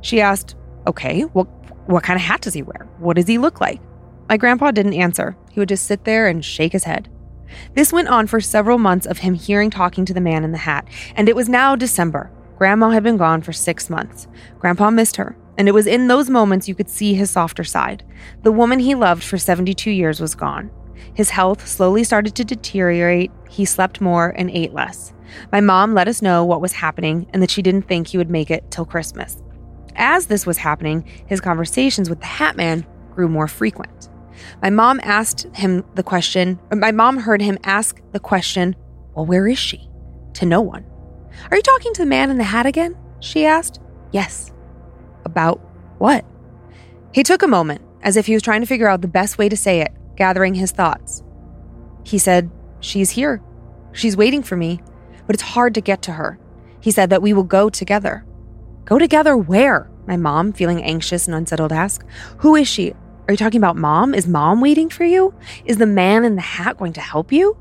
She asked, Okay, well, what kind of hat does he wear? What does he look like? My grandpa didn't answer. He would just sit there and shake his head. This went on for several months of him hearing talking to the man in the hat, and it was now December. Grandma had been gone for six months. Grandpa missed her, and it was in those moments you could see his softer side. The woman he loved for 72 years was gone. His health slowly started to deteriorate. He slept more and ate less. My mom let us know what was happening and that she didn't think he would make it till Christmas. As this was happening, his conversations with the Hat Man grew more frequent. My mom asked him the question, my mom heard him ask the question, Well, where is she? To no one. Are you talking to the man in the hat again? She asked. Yes. About what? He took a moment, as if he was trying to figure out the best way to say it, gathering his thoughts. He said, She's here. She's waiting for me, but it's hard to get to her. He said that we will go together. Go together where? My mom, feeling anxious and unsettled, asked. Who is she? Are you talking about mom? Is mom waiting for you? Is the man in the hat going to help you?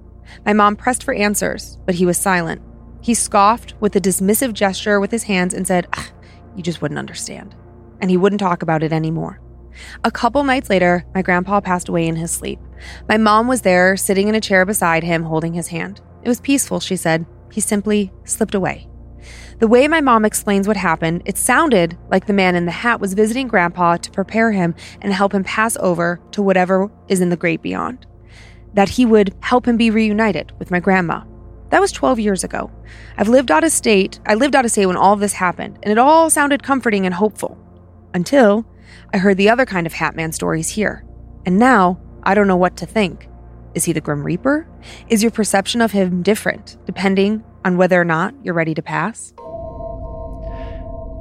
My mom pressed for answers, but he was silent. He scoffed with a dismissive gesture with his hands and said, "Ah, You just wouldn't understand. And he wouldn't talk about it anymore. A couple nights later, my grandpa passed away in his sleep. My mom was there, sitting in a chair beside him, holding his hand. It was peaceful, she said. He simply slipped away. The way my mom explains what happened, it sounded like the man in the hat was visiting grandpa to prepare him and help him pass over to whatever is in the great beyond. That he would help him be reunited with my grandma. That was 12 years ago. I've lived out of state. I lived out of state when all this happened, and it all sounded comforting and hopeful. Until I heard the other kind of Hatman stories here. And now I don't know what to think. Is he the Grim Reaper? Is your perception of him different, depending on whether or not you're ready to pass?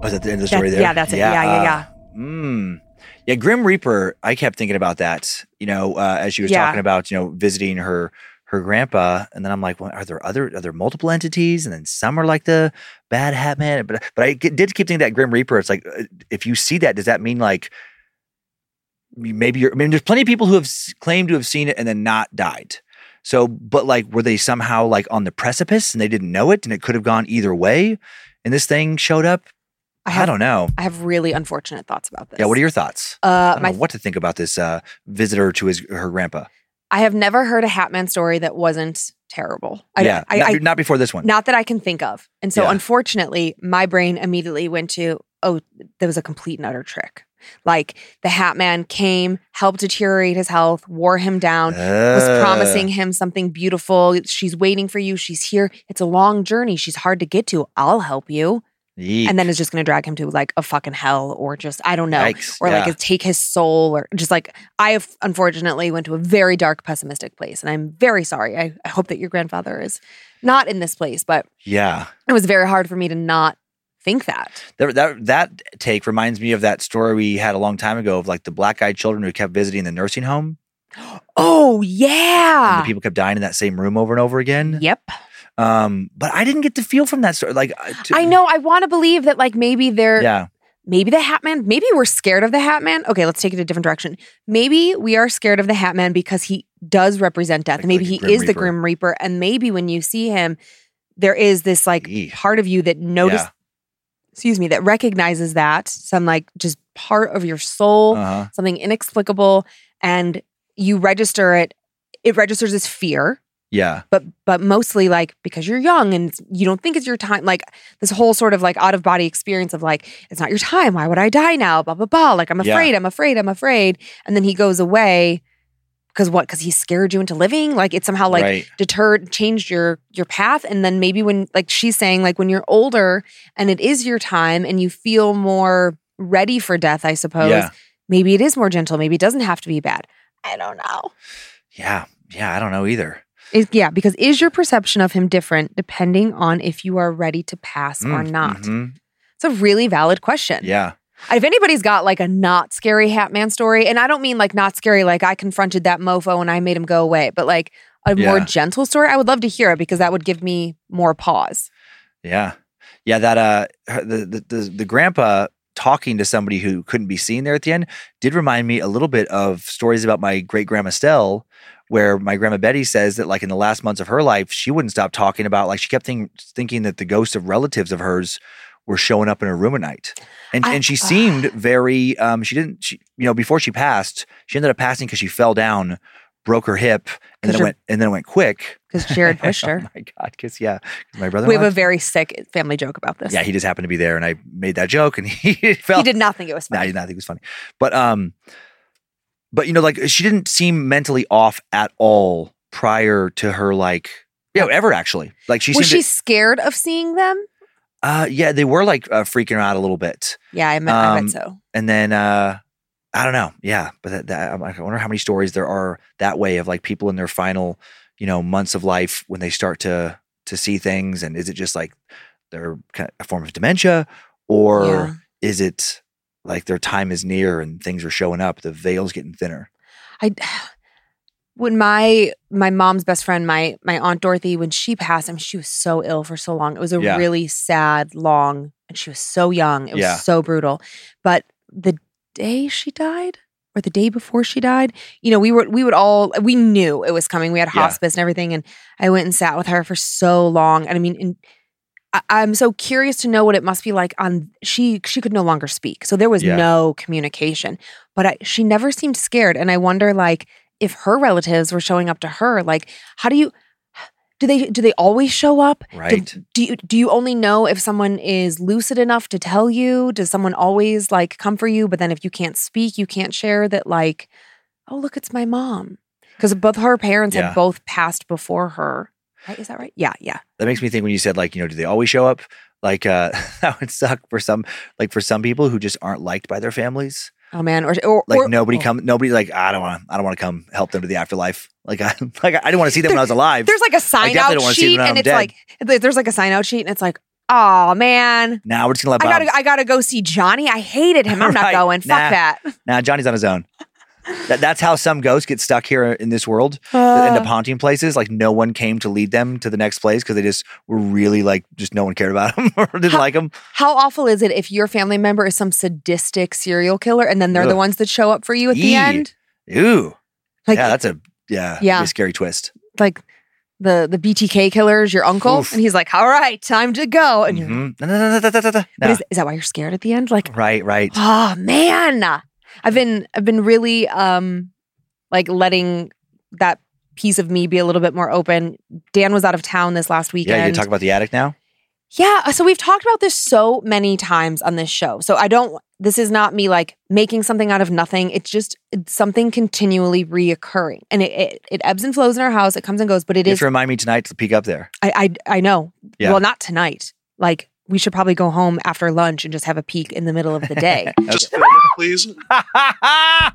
Was that the end of the story there? yeah, that's it. Yeah, yeah, yeah. Mm. Yeah, Grim Reaper. I kept thinking about that. You know, uh, as she was Yeah. talking about, you know, visiting her her grandpa, and then I'm like, well, are there other are there multiple entities? And then some are like the bad Hat Man. But but I did keep thinking that Grim Reaper. It's like, uh, if you see that, does that mean like maybe you're? I mean, there's plenty of people who have claimed to have seen it and then not died. So, but like, were they somehow like on the precipice and they didn't know it, and it could have gone either way? And this thing showed up I I, don't know. I have really unfortunate thoughts about this. Yeah, what are your thoughts? I uh don't my know what to think about this uh, visitor to his her grandpa. I have never heard a Hatman story that wasn't terrible. I, yeah, I, not, I, not before this one. not that I can think of. And so Yeah. unfortunately, my brain immediately went to, oh, that was a complete and utter trick. Like the Hat Man came, helped deteriorate his health, wore him down, was Uh, promising him something beautiful. She's waiting for you. She's here. It's a long journey. She's hard to get to. I'll help you. And then it's just going to drag him to like a fucking hell or just, I don't know. Yikes, Or yeah. like take his soul or just like, I have unfortunately went to a very dark, pessimistic place. And I'm very sorry. I, I hope that your grandfather is not in this place, but yeah. it was very hard for me to not think that. That, that that take reminds me of that story we had a long time ago of like the black eyed children who kept visiting the nursing home Oh and yeah. the people kept dying in that same room over and over again. Yep. Um, but I didn't get the feel from that story. Like uh, to- I know. I want to believe that like maybe they're Yeah, maybe the Hat Man, maybe we're scared of the Hat Man. Okay, let's take it a different direction. Maybe we are scared of the Hat Man because he does represent death. Like- maybe like he is the Grim Reaper. And maybe when you see him, there is this like part of you that notice, Yeah. excuse me, that recognizes that some like just part of your soul, uh-huh. something inexplicable, and you register it. It registers as fear yeah, but but mostly like because you're young and you don't think it's your time like this whole sort of like out of body experience of like it's not your time. Why would i die now? Blah blah blah. Like i'm Yeah. afraid i'm afraid i'm afraid. And then he goes away because what? Because he scared you into living? Like it somehow like right. deterred changed your your path. And then maybe when like she's saying like when you're older and it is your time and you feel more ready for death i suppose Yeah. maybe it is more gentle. Maybe it doesn't have to be bad. I don't know. Yeah, yeah. I don't know either. Is, yeah, because is your perception of him different depending on if you are ready to pass or Mm, not? mhm. It's a really valid question. Yeah, If anybody's got like a not scary Hat Man story, and I don't mean like not scary, like I confronted that mofo and I made him go away, but like a more gentle story, I would love to hear it because that would give me more pause. yeah, yeah. That uh, the the the, the grandpa talking to somebody who couldn't be seen there at the end did remind me a little bit of stories about my great grandma Stell, where my grandma Betty says that like in the last months of her life, she wouldn't stop talking about like she kept think, thinking that the ghosts of relatives of hers were showing up in her room at night. And I- and she seemed very um she didn't she you know before she passed, she ended up passing because she fell down, broke her hip, and then it went and then it went quick. Because Jared pushed oh her. my god, because yeah, my brother we have a very sick family joke about this. yeah, he just happened to be there, and I made that joke, and he felt. he did not think it was funny. No, he did not think it was funny, but um, but you know, like she didn't seem mentally off at all prior to her, like, you know, ever actually. Like she was she scared of seeing them? to, uh, yeah, they were like uh, freaking her out a little bit, Yeah, I meant, I Um, meant so. and then uh, I don't know, yeah, but that, that I wonder how many stories there are that way of like people in their final, you know, months of life when they start to to see things, and is it just like they're kind of a form of dementia, or Yeah. is it like their time is near and things are showing up the veil's getting thinner I when my my mom's best friend, my my aunt Dorothy, when she passed, I mean, she was so ill for so long. It was a Yeah. really sad, long, and she was so young. It was Yeah. so brutal. But the day she died, or the day before she died, you know, we were we would all we knew it was coming. We had Yeah. hospice and everything, and I went and sat with her for so long. And I mean, and I, I'm so curious to know what it must be like on she she could no longer speak. So there was Yeah. no communication. But I, she never seemed scared. And I wonder like if her relatives were showing up to her, like how do you do they do they always show up? Do- right Do, you do you only know if someone is lucid enough to tell you? Does someone always like come for you? But then if you can't speak, you can't share that like, oh look, it's my mom. Because both her parents Yeah. had both passed before her. Right? Is that right? Yeah, yeah. that makes me think when you said like you know do they always show up like uh that would suck for some like for some people who just aren't liked by their families Oh man, or or like or- nobody oh. come nobody like i don't want to i don't want to come help them to the afterlife like i like i didn't want to see them when i was alive There's like a sign out don't wanna see them sheet, and it's dead. like there's like a sign out sheet, and it's like, oh man, now we're just gonna let I gotta I gotta go see Johnny. I hated him. I'm not Right. going. Fuck Nah. that. nah johnny's on his own that, that's how some ghosts get stuck here in this world that end up Uh, haunting places like no one came to lead them to the next place because they just were really like just no one cared about them or didn't How- like them How awful is it if your family member is some sadistic serial killer, and then they're the ones that show up for you at the end? ooh Like, yeah that's a yeah Yeah. a scary twist like the the BTK killers, your uncle, Oof. and he's like, "All right, time to go." And you're, Mhm. No, no, no. is, is that why you're scared at the end? Like, Right, right. oh man, I've been I've been really um like letting that piece of me be a little bit more open. Dan was out of town this last weekend. Yeah, you talk about the attic now. Yeah, so we've talked about this so many times on this show. So I don't this is not me like making something out of nothing. It's just it's something continually reoccurring. And it, it it ebbs and flows in our house. It comes and goes, but it You have is to remind me tonight to peek up there. I I I know. Yeah. Well, not tonight. Like we should probably go home after lunch and just have a peek in the middle of the day. Just film it, please.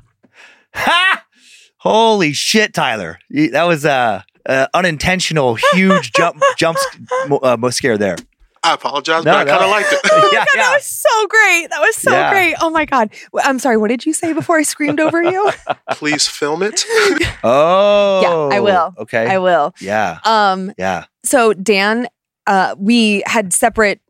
Holy shit, Tyler! That was a uh, uh, unintentional, huge jump jump sc- mo- uh, scare there. I apologize, No, but I kind of liked it. yeah, God, that was so great. That was so Yeah. great. Oh my god. I'm sorry. What did you say before I screamed over you? please film it. Oh, I will. Okay. I will. Yeah, Um. yeah. So Dan, uh, we had separate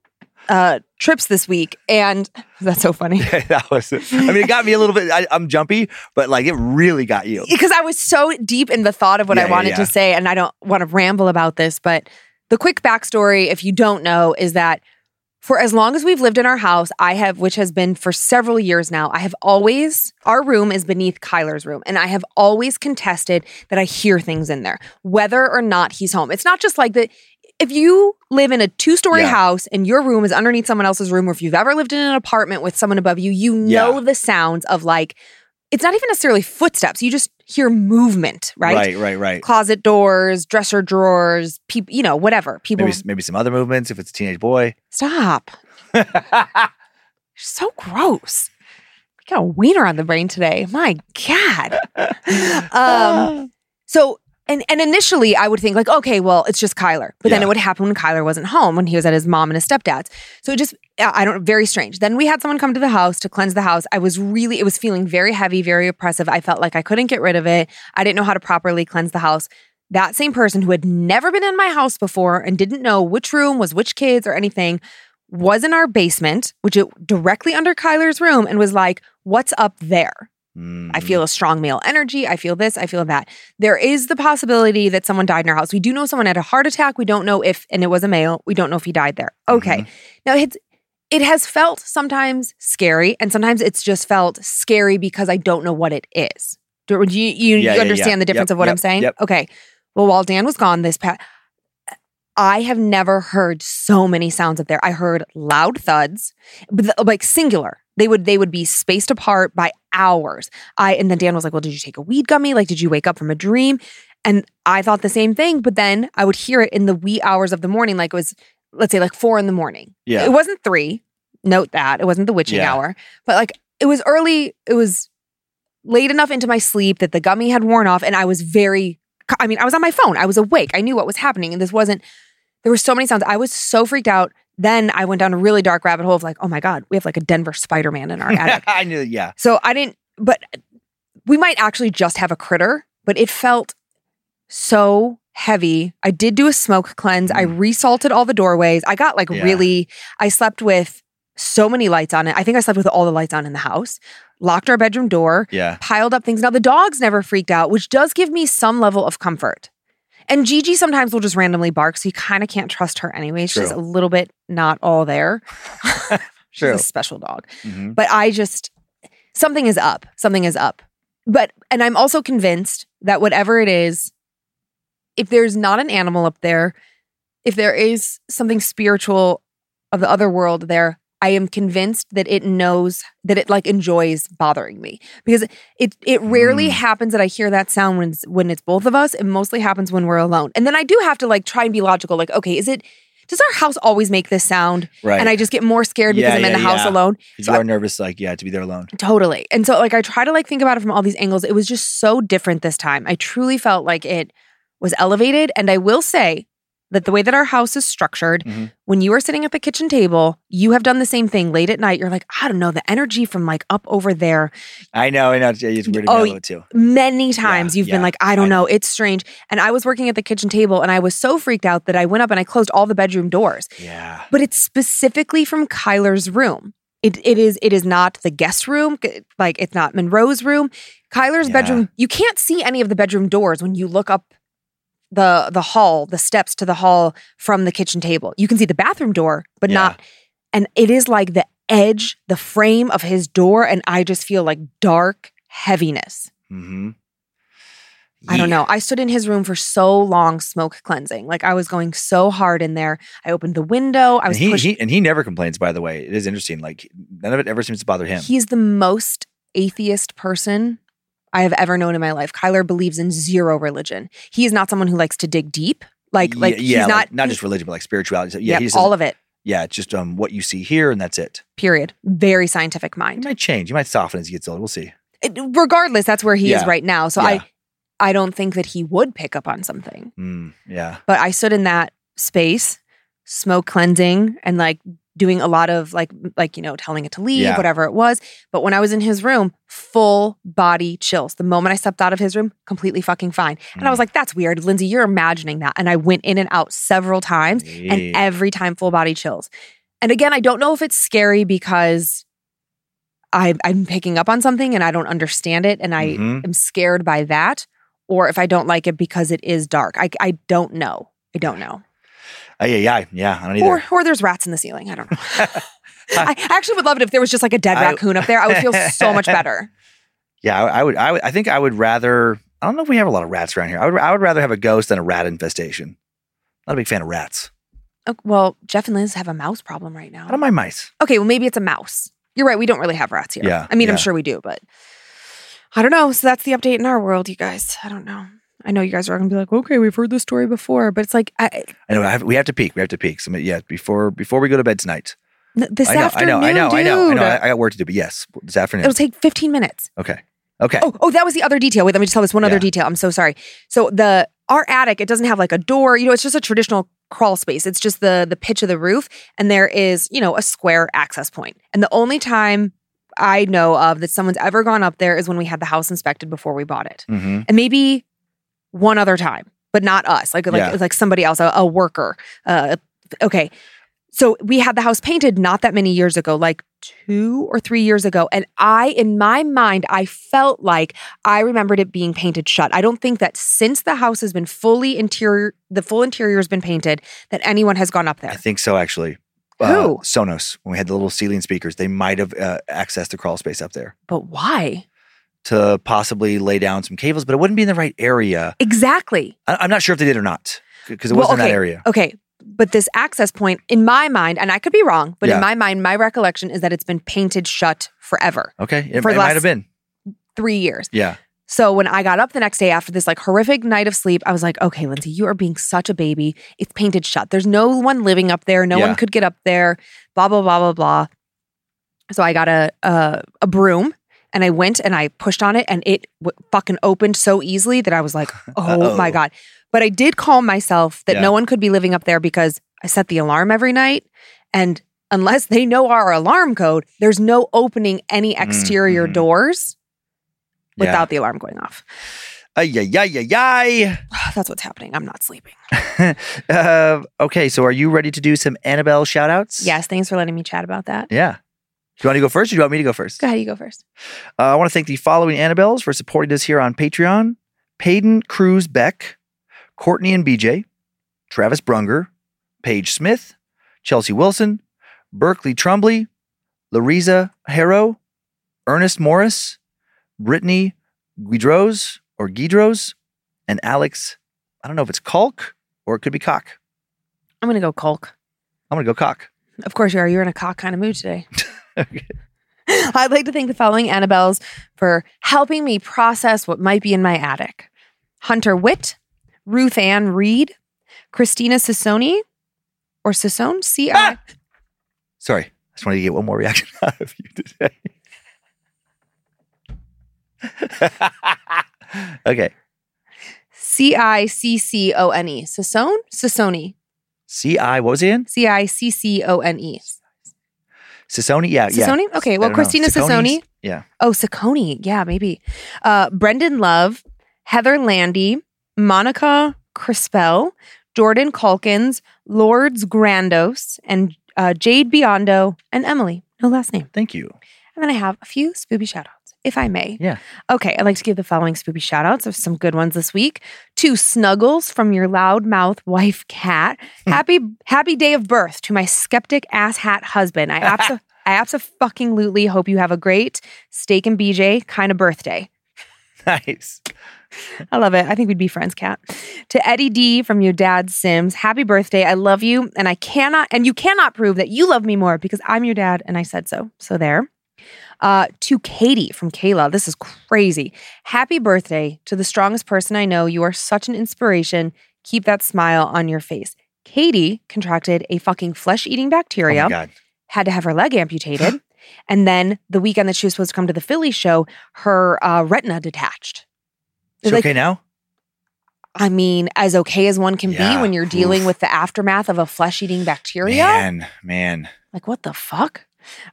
uh trips this week, and that's so funny. that was. I mean, it got me a little bit. I, I'm jumpy, but like it really got you. because I was so deep in the thought of what Yeah, I yeah, wanted yeah. to say, and I don't want to ramble about this, but the quick backstory, if you don't know, is that for as long as we've lived in our house, I have, which has been for several years now, I have always, our room is beneath Kyler's room, and I have always contested that I hear things in there, whether or not he's home. It's not just like that. If you live in a two story Yeah. house and your room is underneath someone else's room, or if you've ever lived in an apartment with someone above you, you know Yeah. the sounds of like, it's not even necessarily footsteps. You just hear movement, right? Right, right, right. Closet doors, dresser drawers, people, you know, whatever. People, Maybe maybe some other movements if it's a teenage boy. stop. So gross. We got a wiener on the brain today. My God. um, so and and initially I would think like, okay, well, it's just Kyler. But then it would happen when Kyler wasn't home, when he was at his mom and his stepdad's. So it just I I don't very strange. Then we had someone come to the house to cleanse the house. I was really, it was feeling very heavy, very oppressive. I felt like I couldn't get rid of it. I didn't know how to properly cleanse the house. That same person who had never been in my house before and didn't know which room was which kids or anything was in our basement, which it directly under Kyler's room, and was like, What's up there? I Mhm. feel a strong male energy. I feel this. I feel that. There is the possibility that someone died in our house. We do know someone had a heart attack. We don't know if, and it was a male. We don't know if he died there. Okay. Mhm. Now it's it has felt sometimes scary, and sometimes it's just felt scary because I don't know what it is. Do you you, Yeah, you yeah, understand yeah. the difference Yep, of what I'm saying? yep. Okay. Well, while Dan was gone this past, I have never heard so many sounds up there. I heard loud thuds, but the- like singular. They would they would be spaced apart by hours. I and then Dan was like, "Well, did you take a weed gummy? Like, did you wake up from a dream?" And I thought the same thing, but then I would hear it in the wee hours of the morning, like it was, let's say, like four in the morning. Yeah. It wasn't three. Note that it wasn't the witching Yeah. hour, but like it was early. It was late enough into my sleep that the gummy had worn off, and I was very. I mean, I was on my phone. I was awake. I knew what was happening, and this wasn't. There were so many sounds. I was so freaked out. Then I went down a really dark rabbit hole of like, oh my god, we have like a Denver Spider Man in our attic. I knew. Yeah. So I didn't, but we might actually just have a critter, but it felt so heavy. I did do a smoke cleanse. I resalted all the doorways. I got like Mm. Yeah. really, I slept with so many lights on it. I think I slept with all the lights on in the house, locked our bedroom door, Yeah. piled up things. Now the dogs never freaked out, which does give me some level of comfort. And Gigi sometimes will just randomly bark, so you kind of can't trust her anyway. She's a little bit not all there. She's a special dog Mhm. but I just something is up. Something is up. But and I'm also convinced that whatever it is, if there's not an animal up there, if there is something spiritual of the other world there, I am convinced that it knows that it like enjoys bothering me because it it rarely Mm. happens that I hear that sound when it's, when it's both of us. It mostly happens when we're alone. And then I do have to like try and be logical. Like, okay, is it does our house always make this sound? Right. And I just get more scared because Yeah, I'm in yeah, the house alone. so you I- are nervous, like yeah, to be there alone. Totally. And so like I try to like think about it from all these angles. It was just so different this time. I truly felt like it was elevated and I will say that the way that our house is structured, Mhm. when you are sitting at the kitchen table, you have done the same thing late at night. You're like, I don't know, the energy from like up over there. I know. I know. It's weird to Oh, too. Many times Yeah, you've been like, I don't I know, know. it's strange. And I was working at the kitchen table and I was so freaked out that I went up and I closed all the bedroom doors. Yeah. But it's specifically from Kyler's room. It it is it is not the guest room, like it's not Monroe's room. Kyler's Yeah. bedroom, you can't see any of the bedroom doors when you look up the the hall, the steps to the hall from the kitchen table. You can see the bathroom door, but Yeah. not and it is like the edge, the frame of his door and I just feel like dark heaviness. Mm-hmm. I don't know. I stood in his room for so long smoke cleansing. Like I was going so hard in there. I opened the window. I And was he, pushing he and he never complains. By the way, it is interesting. Like none of it ever seems to bother him. He's the most atheist person I have ever known in my life. Kyler believes in zero religion. He is not someone who likes to dig deep. Like, yeah, like yeah, he's like, not not just religion, but like spirituality. So, yeah, yeah, he's all of it. yeah, it's just um what you see here, and that's it. Period. Very scientific He mind. might change. He might soften as he gets older. We'll see. It- regardless, that's where he is right now. So Yeah. I, I don't think that he would pick up on something. Mm, yeah. But I stood in that space, smoke cleansing, and like doing a lot of like, like you know, telling it to leave, Yeah. whatever it was. But when I was in his room, full body chills. The moment I stepped out of his room, completely fucking fine. And Mm. I was like, "That's weird, Lindsay. You're imagining that." And I went in and out several times, Yeah. and every time full body chills. And again, I don't know if it's scary because I, I'm picking up on something and I don't understand it, and I Mhm. am scared by that, or if I don't like it because it is dark. I, I don't know. I don't know. Uh, yeah, yeah, yeah. I don't either. Or, or there's rats in the ceiling. I don't know. I actually would love it if there was just like a dead I- raccoon up there. I would feel so much better. yeah, I, I would. I would. I think I would rather. I don't know if we have a lot of rats around here. I would. I would rather have a ghost than a rat infestation. Not a big fan of rats. Oh, well, Jeff and Liz have a mouse problem right now. I don't mind mice. Okay, well, maybe it's a mouse. You're right. We don't really have rats here. Yeah, I mean, I'm sure we do, but I don't know. So that's the update in our world, you guys. I don't know. I know you guys are going to be like, okay, we've heard this story before, but it's like I, I know. I have, we have to peek. We have to peek. So, yeah, before before we go to bed tonight. this I know. afternoon, I know. I know. I know. I know. I, I got work to do. But yes, this afternoon. It'll take 15 minutes. okay. Okay. Oh, oh, that was the other detail. Wait, let me just tell this one other Yeah. detail. I'm so sorry. So the our attic, it doesn't have like a door. You know, it's just a traditional crawl space. It's just the the pitch of the roof, and there is you know a square access point. And the only time I know of that someone's ever gone up there is when we had the house inspected before we bought it, Mm-hmm. and maybe one other time, but not us. Like like Yeah. like somebody else, a, a worker. Uh, okay. So we had the house painted not that many years ago, like two or three years ago. And I, in my mind, I felt like I remembered it being painted shut. I don't think that since the house has been fully interior, the full interior has been painted, that anyone has gone up there. I think so. Actually. Uh, Who? Sonos. When we had the little ceiling speakers, they might have uh, accessed the crawl space up there But why? To possibly lay down some cables, but it wouldn't be in the right area. Exactly. I, I'm not sure if they did or not because it Well, wasn't in okay. that area. Okay. But this access point, in my mind, and I could be wrong, but Yeah. in my mind, my recollection is that it's been painted shut forever, Okay. It, For it might have been. three years. Yeah. So when I got up the next day after this like horrific night of sleep, I was like, okay, Lindsay, you are being such a baby. It's painted shut. There's no one living up there. No Yeah. one could get up there. Blah blah blah blah blah. So I got a a, a broom and I went and I pushed on it and it w- fucking opened so easily that I was like, oh my Uh-oh. god. But I did calm myself that Yeah. no one could be living up there because I set the alarm every night and. Unless they know our alarm code, there's no opening any exterior mhm. doors Yeah. without the alarm going off. Ay, ay, ay, ay, That's what's happening. I'm not sleeping. uh, okay. So are you ready to do some Annabelle shout outs? Yes, thanks for letting me chat about that. Yeah. Do you want to go first or do you want me to go first? Go ahead, you go first. Uh, I want to thank the following Annabelles for supporting us here on Patreon Payden Cruz Beck, Courtney and BJ, Travis Brunger, Paige Smith, Chelsea Wilson, Berkeley Trumbly, Lariza Harrow, Ernest Morris, Brittany Guidros or Guidros, and Alex, I don't know if it's Kalk or it could be Cock. I'm gonna go Colk. I'm going to go Cock. Of course you are. You're in a cock kind of mood today. I'd like to thank the following Annabelles for helping me process what might be in my attic. Hunter Witt, Ruth Ann Reed, Christina Sissoni, or Sissone, C I. Ah! Sorry. I just wanted to get one more reaction out of you today. okay. C I C C O N E. Sissone? Sissoni. C I, what was he in? C I C C O N E. Sissoni? Yeah, yeah. Sissoni? Okay, well, I don't know. Christina Sissoni. Yeah. Oh, Saccone. Yeah, maybe. Uh, Brendan Love, Heather Landy, Monica Crispell, Jordan Calkins, Lords Grandos, and uh, Jade Biondo, and Emily. No last name. Thank you. And then I have a few spoopy shout outs. If I may. Yeah. Okay, I'd like to give the following spoopy shout outs. There's some good ones this week. To Snuggles from your loudmouth wife, Cat. Hmm. happy happy day of birth to my skeptic ass hat husband. I abso- I absolutely hope you have a great steak and BJ kind of birthday. Nice. I love it. I think we'd be friends, Cat. To Eddie D from your dad Sims, happy birthday. I love you, and I cannot, and you cannot prove that you love me more because I'm your dad and I said so. So there. Uh, to Katie from Kayla, this is crazy. Happy birthday to the strongest person I know. You are such an inspiration. Keep that smile on your face. Katie contracted a fucking flesh eating Oh bacteria my God. had to have her leg amputated. and then the weekend that she was supposed to come to the Philly show, her uh, retina detached. It's Like, okay now? I mean, as okay as one can Yeah, be when you're dealing oof. with the aftermath of a flesh eating bacteria. Man, man. Like, what the fuck?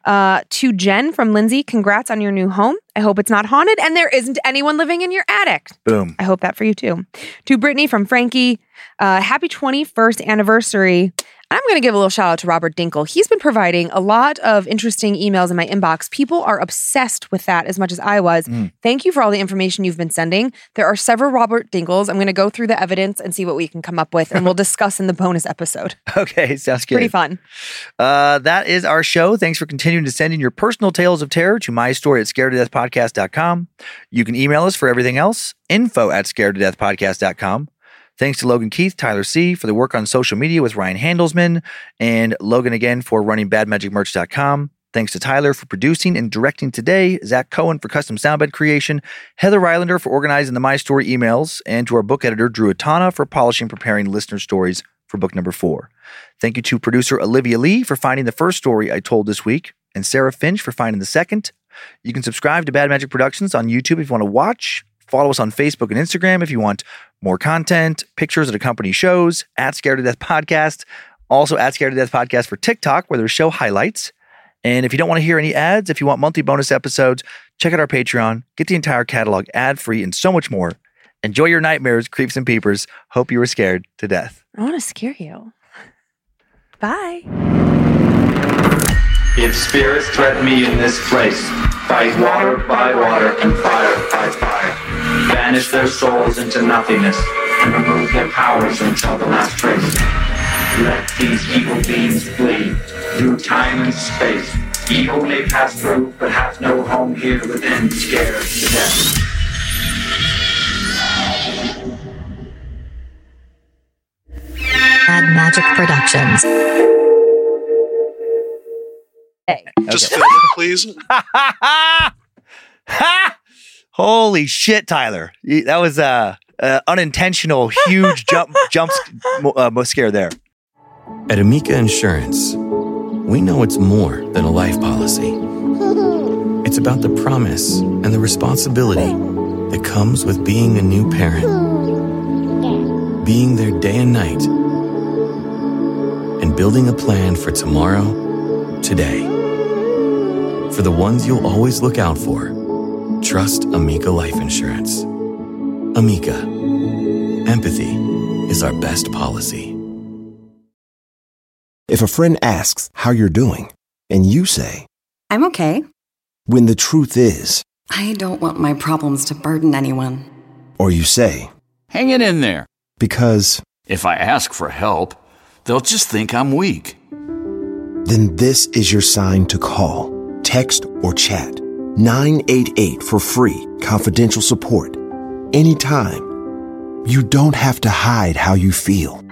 Uh, to Jen from Lindsay, congrats on your new home. I hope it's not haunted and there isn't anyone living in your attic. Boom. I hope that for you too. To Brittany from Frankie, uh, happy 21st anniversary. I'm going to give a little shout out to Robert Dinkle. He's been providing a lot of interesting emails in my inbox. People are obsessed with that as much as I was. Mm. Thank you for all the information you've been sending. There are several Robert Dinkles. I'm going to go through the evidence and see what we can come up with, and we'll discuss in the bonus episode. Okay, sounds good. Pretty fun. Uh, that is our show. Thanks for continuing to send in your personal tales of terror to my story at scaredtodeathpodcast.com. You can email us for everything else, info at scaredtodeathpodcast.com. Thanks to Logan Keith, Tyler C. for the work on social media with Ryan Handelsman, and Logan again for running badmagicmerch.com. Thanks to Tyler for producing and directing today, Zach Cohen for custom soundbed creation, Heather Rylander for organizing the My Story emails, and to our book editor, Drew Atana, for polishing preparing listener stories for book number four. Thank you to producer Olivia Lee for finding the first story I told this week, and Sarah Finch for finding the second. You can subscribe to Bad Magic Productions on YouTube if you want to watch. Follow us on Facebook and Instagram if you want more content, pictures that accompany shows, at Scared to Death Podcast. Also, at Scared to Death Podcast for TikTok, where there's show highlights. And if you don't want to hear any ads, if you want monthly bonus episodes, check out our Patreon, get the entire catalog ad free, and so much more. Enjoy your nightmares, creeps and peepers. Hope you were scared to death. I want to scare you. Bye. If spirits threaten me in this place, fight water by water and fire by fire. Banish their souls into nothingness and remove their powers until the last trace. Let these evil beings flee through time and space. Evil may pass through, but have no home here within, scared to death. Bad Magic Productions. Hey. Just film it, please. Holy shit, Tyler! That was a, a unintentional, huge jump, jump uh, scare there. At Amica Insurance, we know it's more than a life policy. It's about the promise and the responsibility that comes with being a new parent, being there day and night, and building a plan for tomorrow, today. For the ones you'll always look out for, trust Amica Life Insurance. Amica, empathy is our best policy. If a friend asks how you're doing, and you say, I'm okay. when the truth is, I don't want my problems to burden anyone. or you say, Hang it in there. because, If I ask for help, they'll just think I'm weak. then this is your sign to call, text, or chat 988 for free, confidential support. Anytime. You don't have to hide how you feel.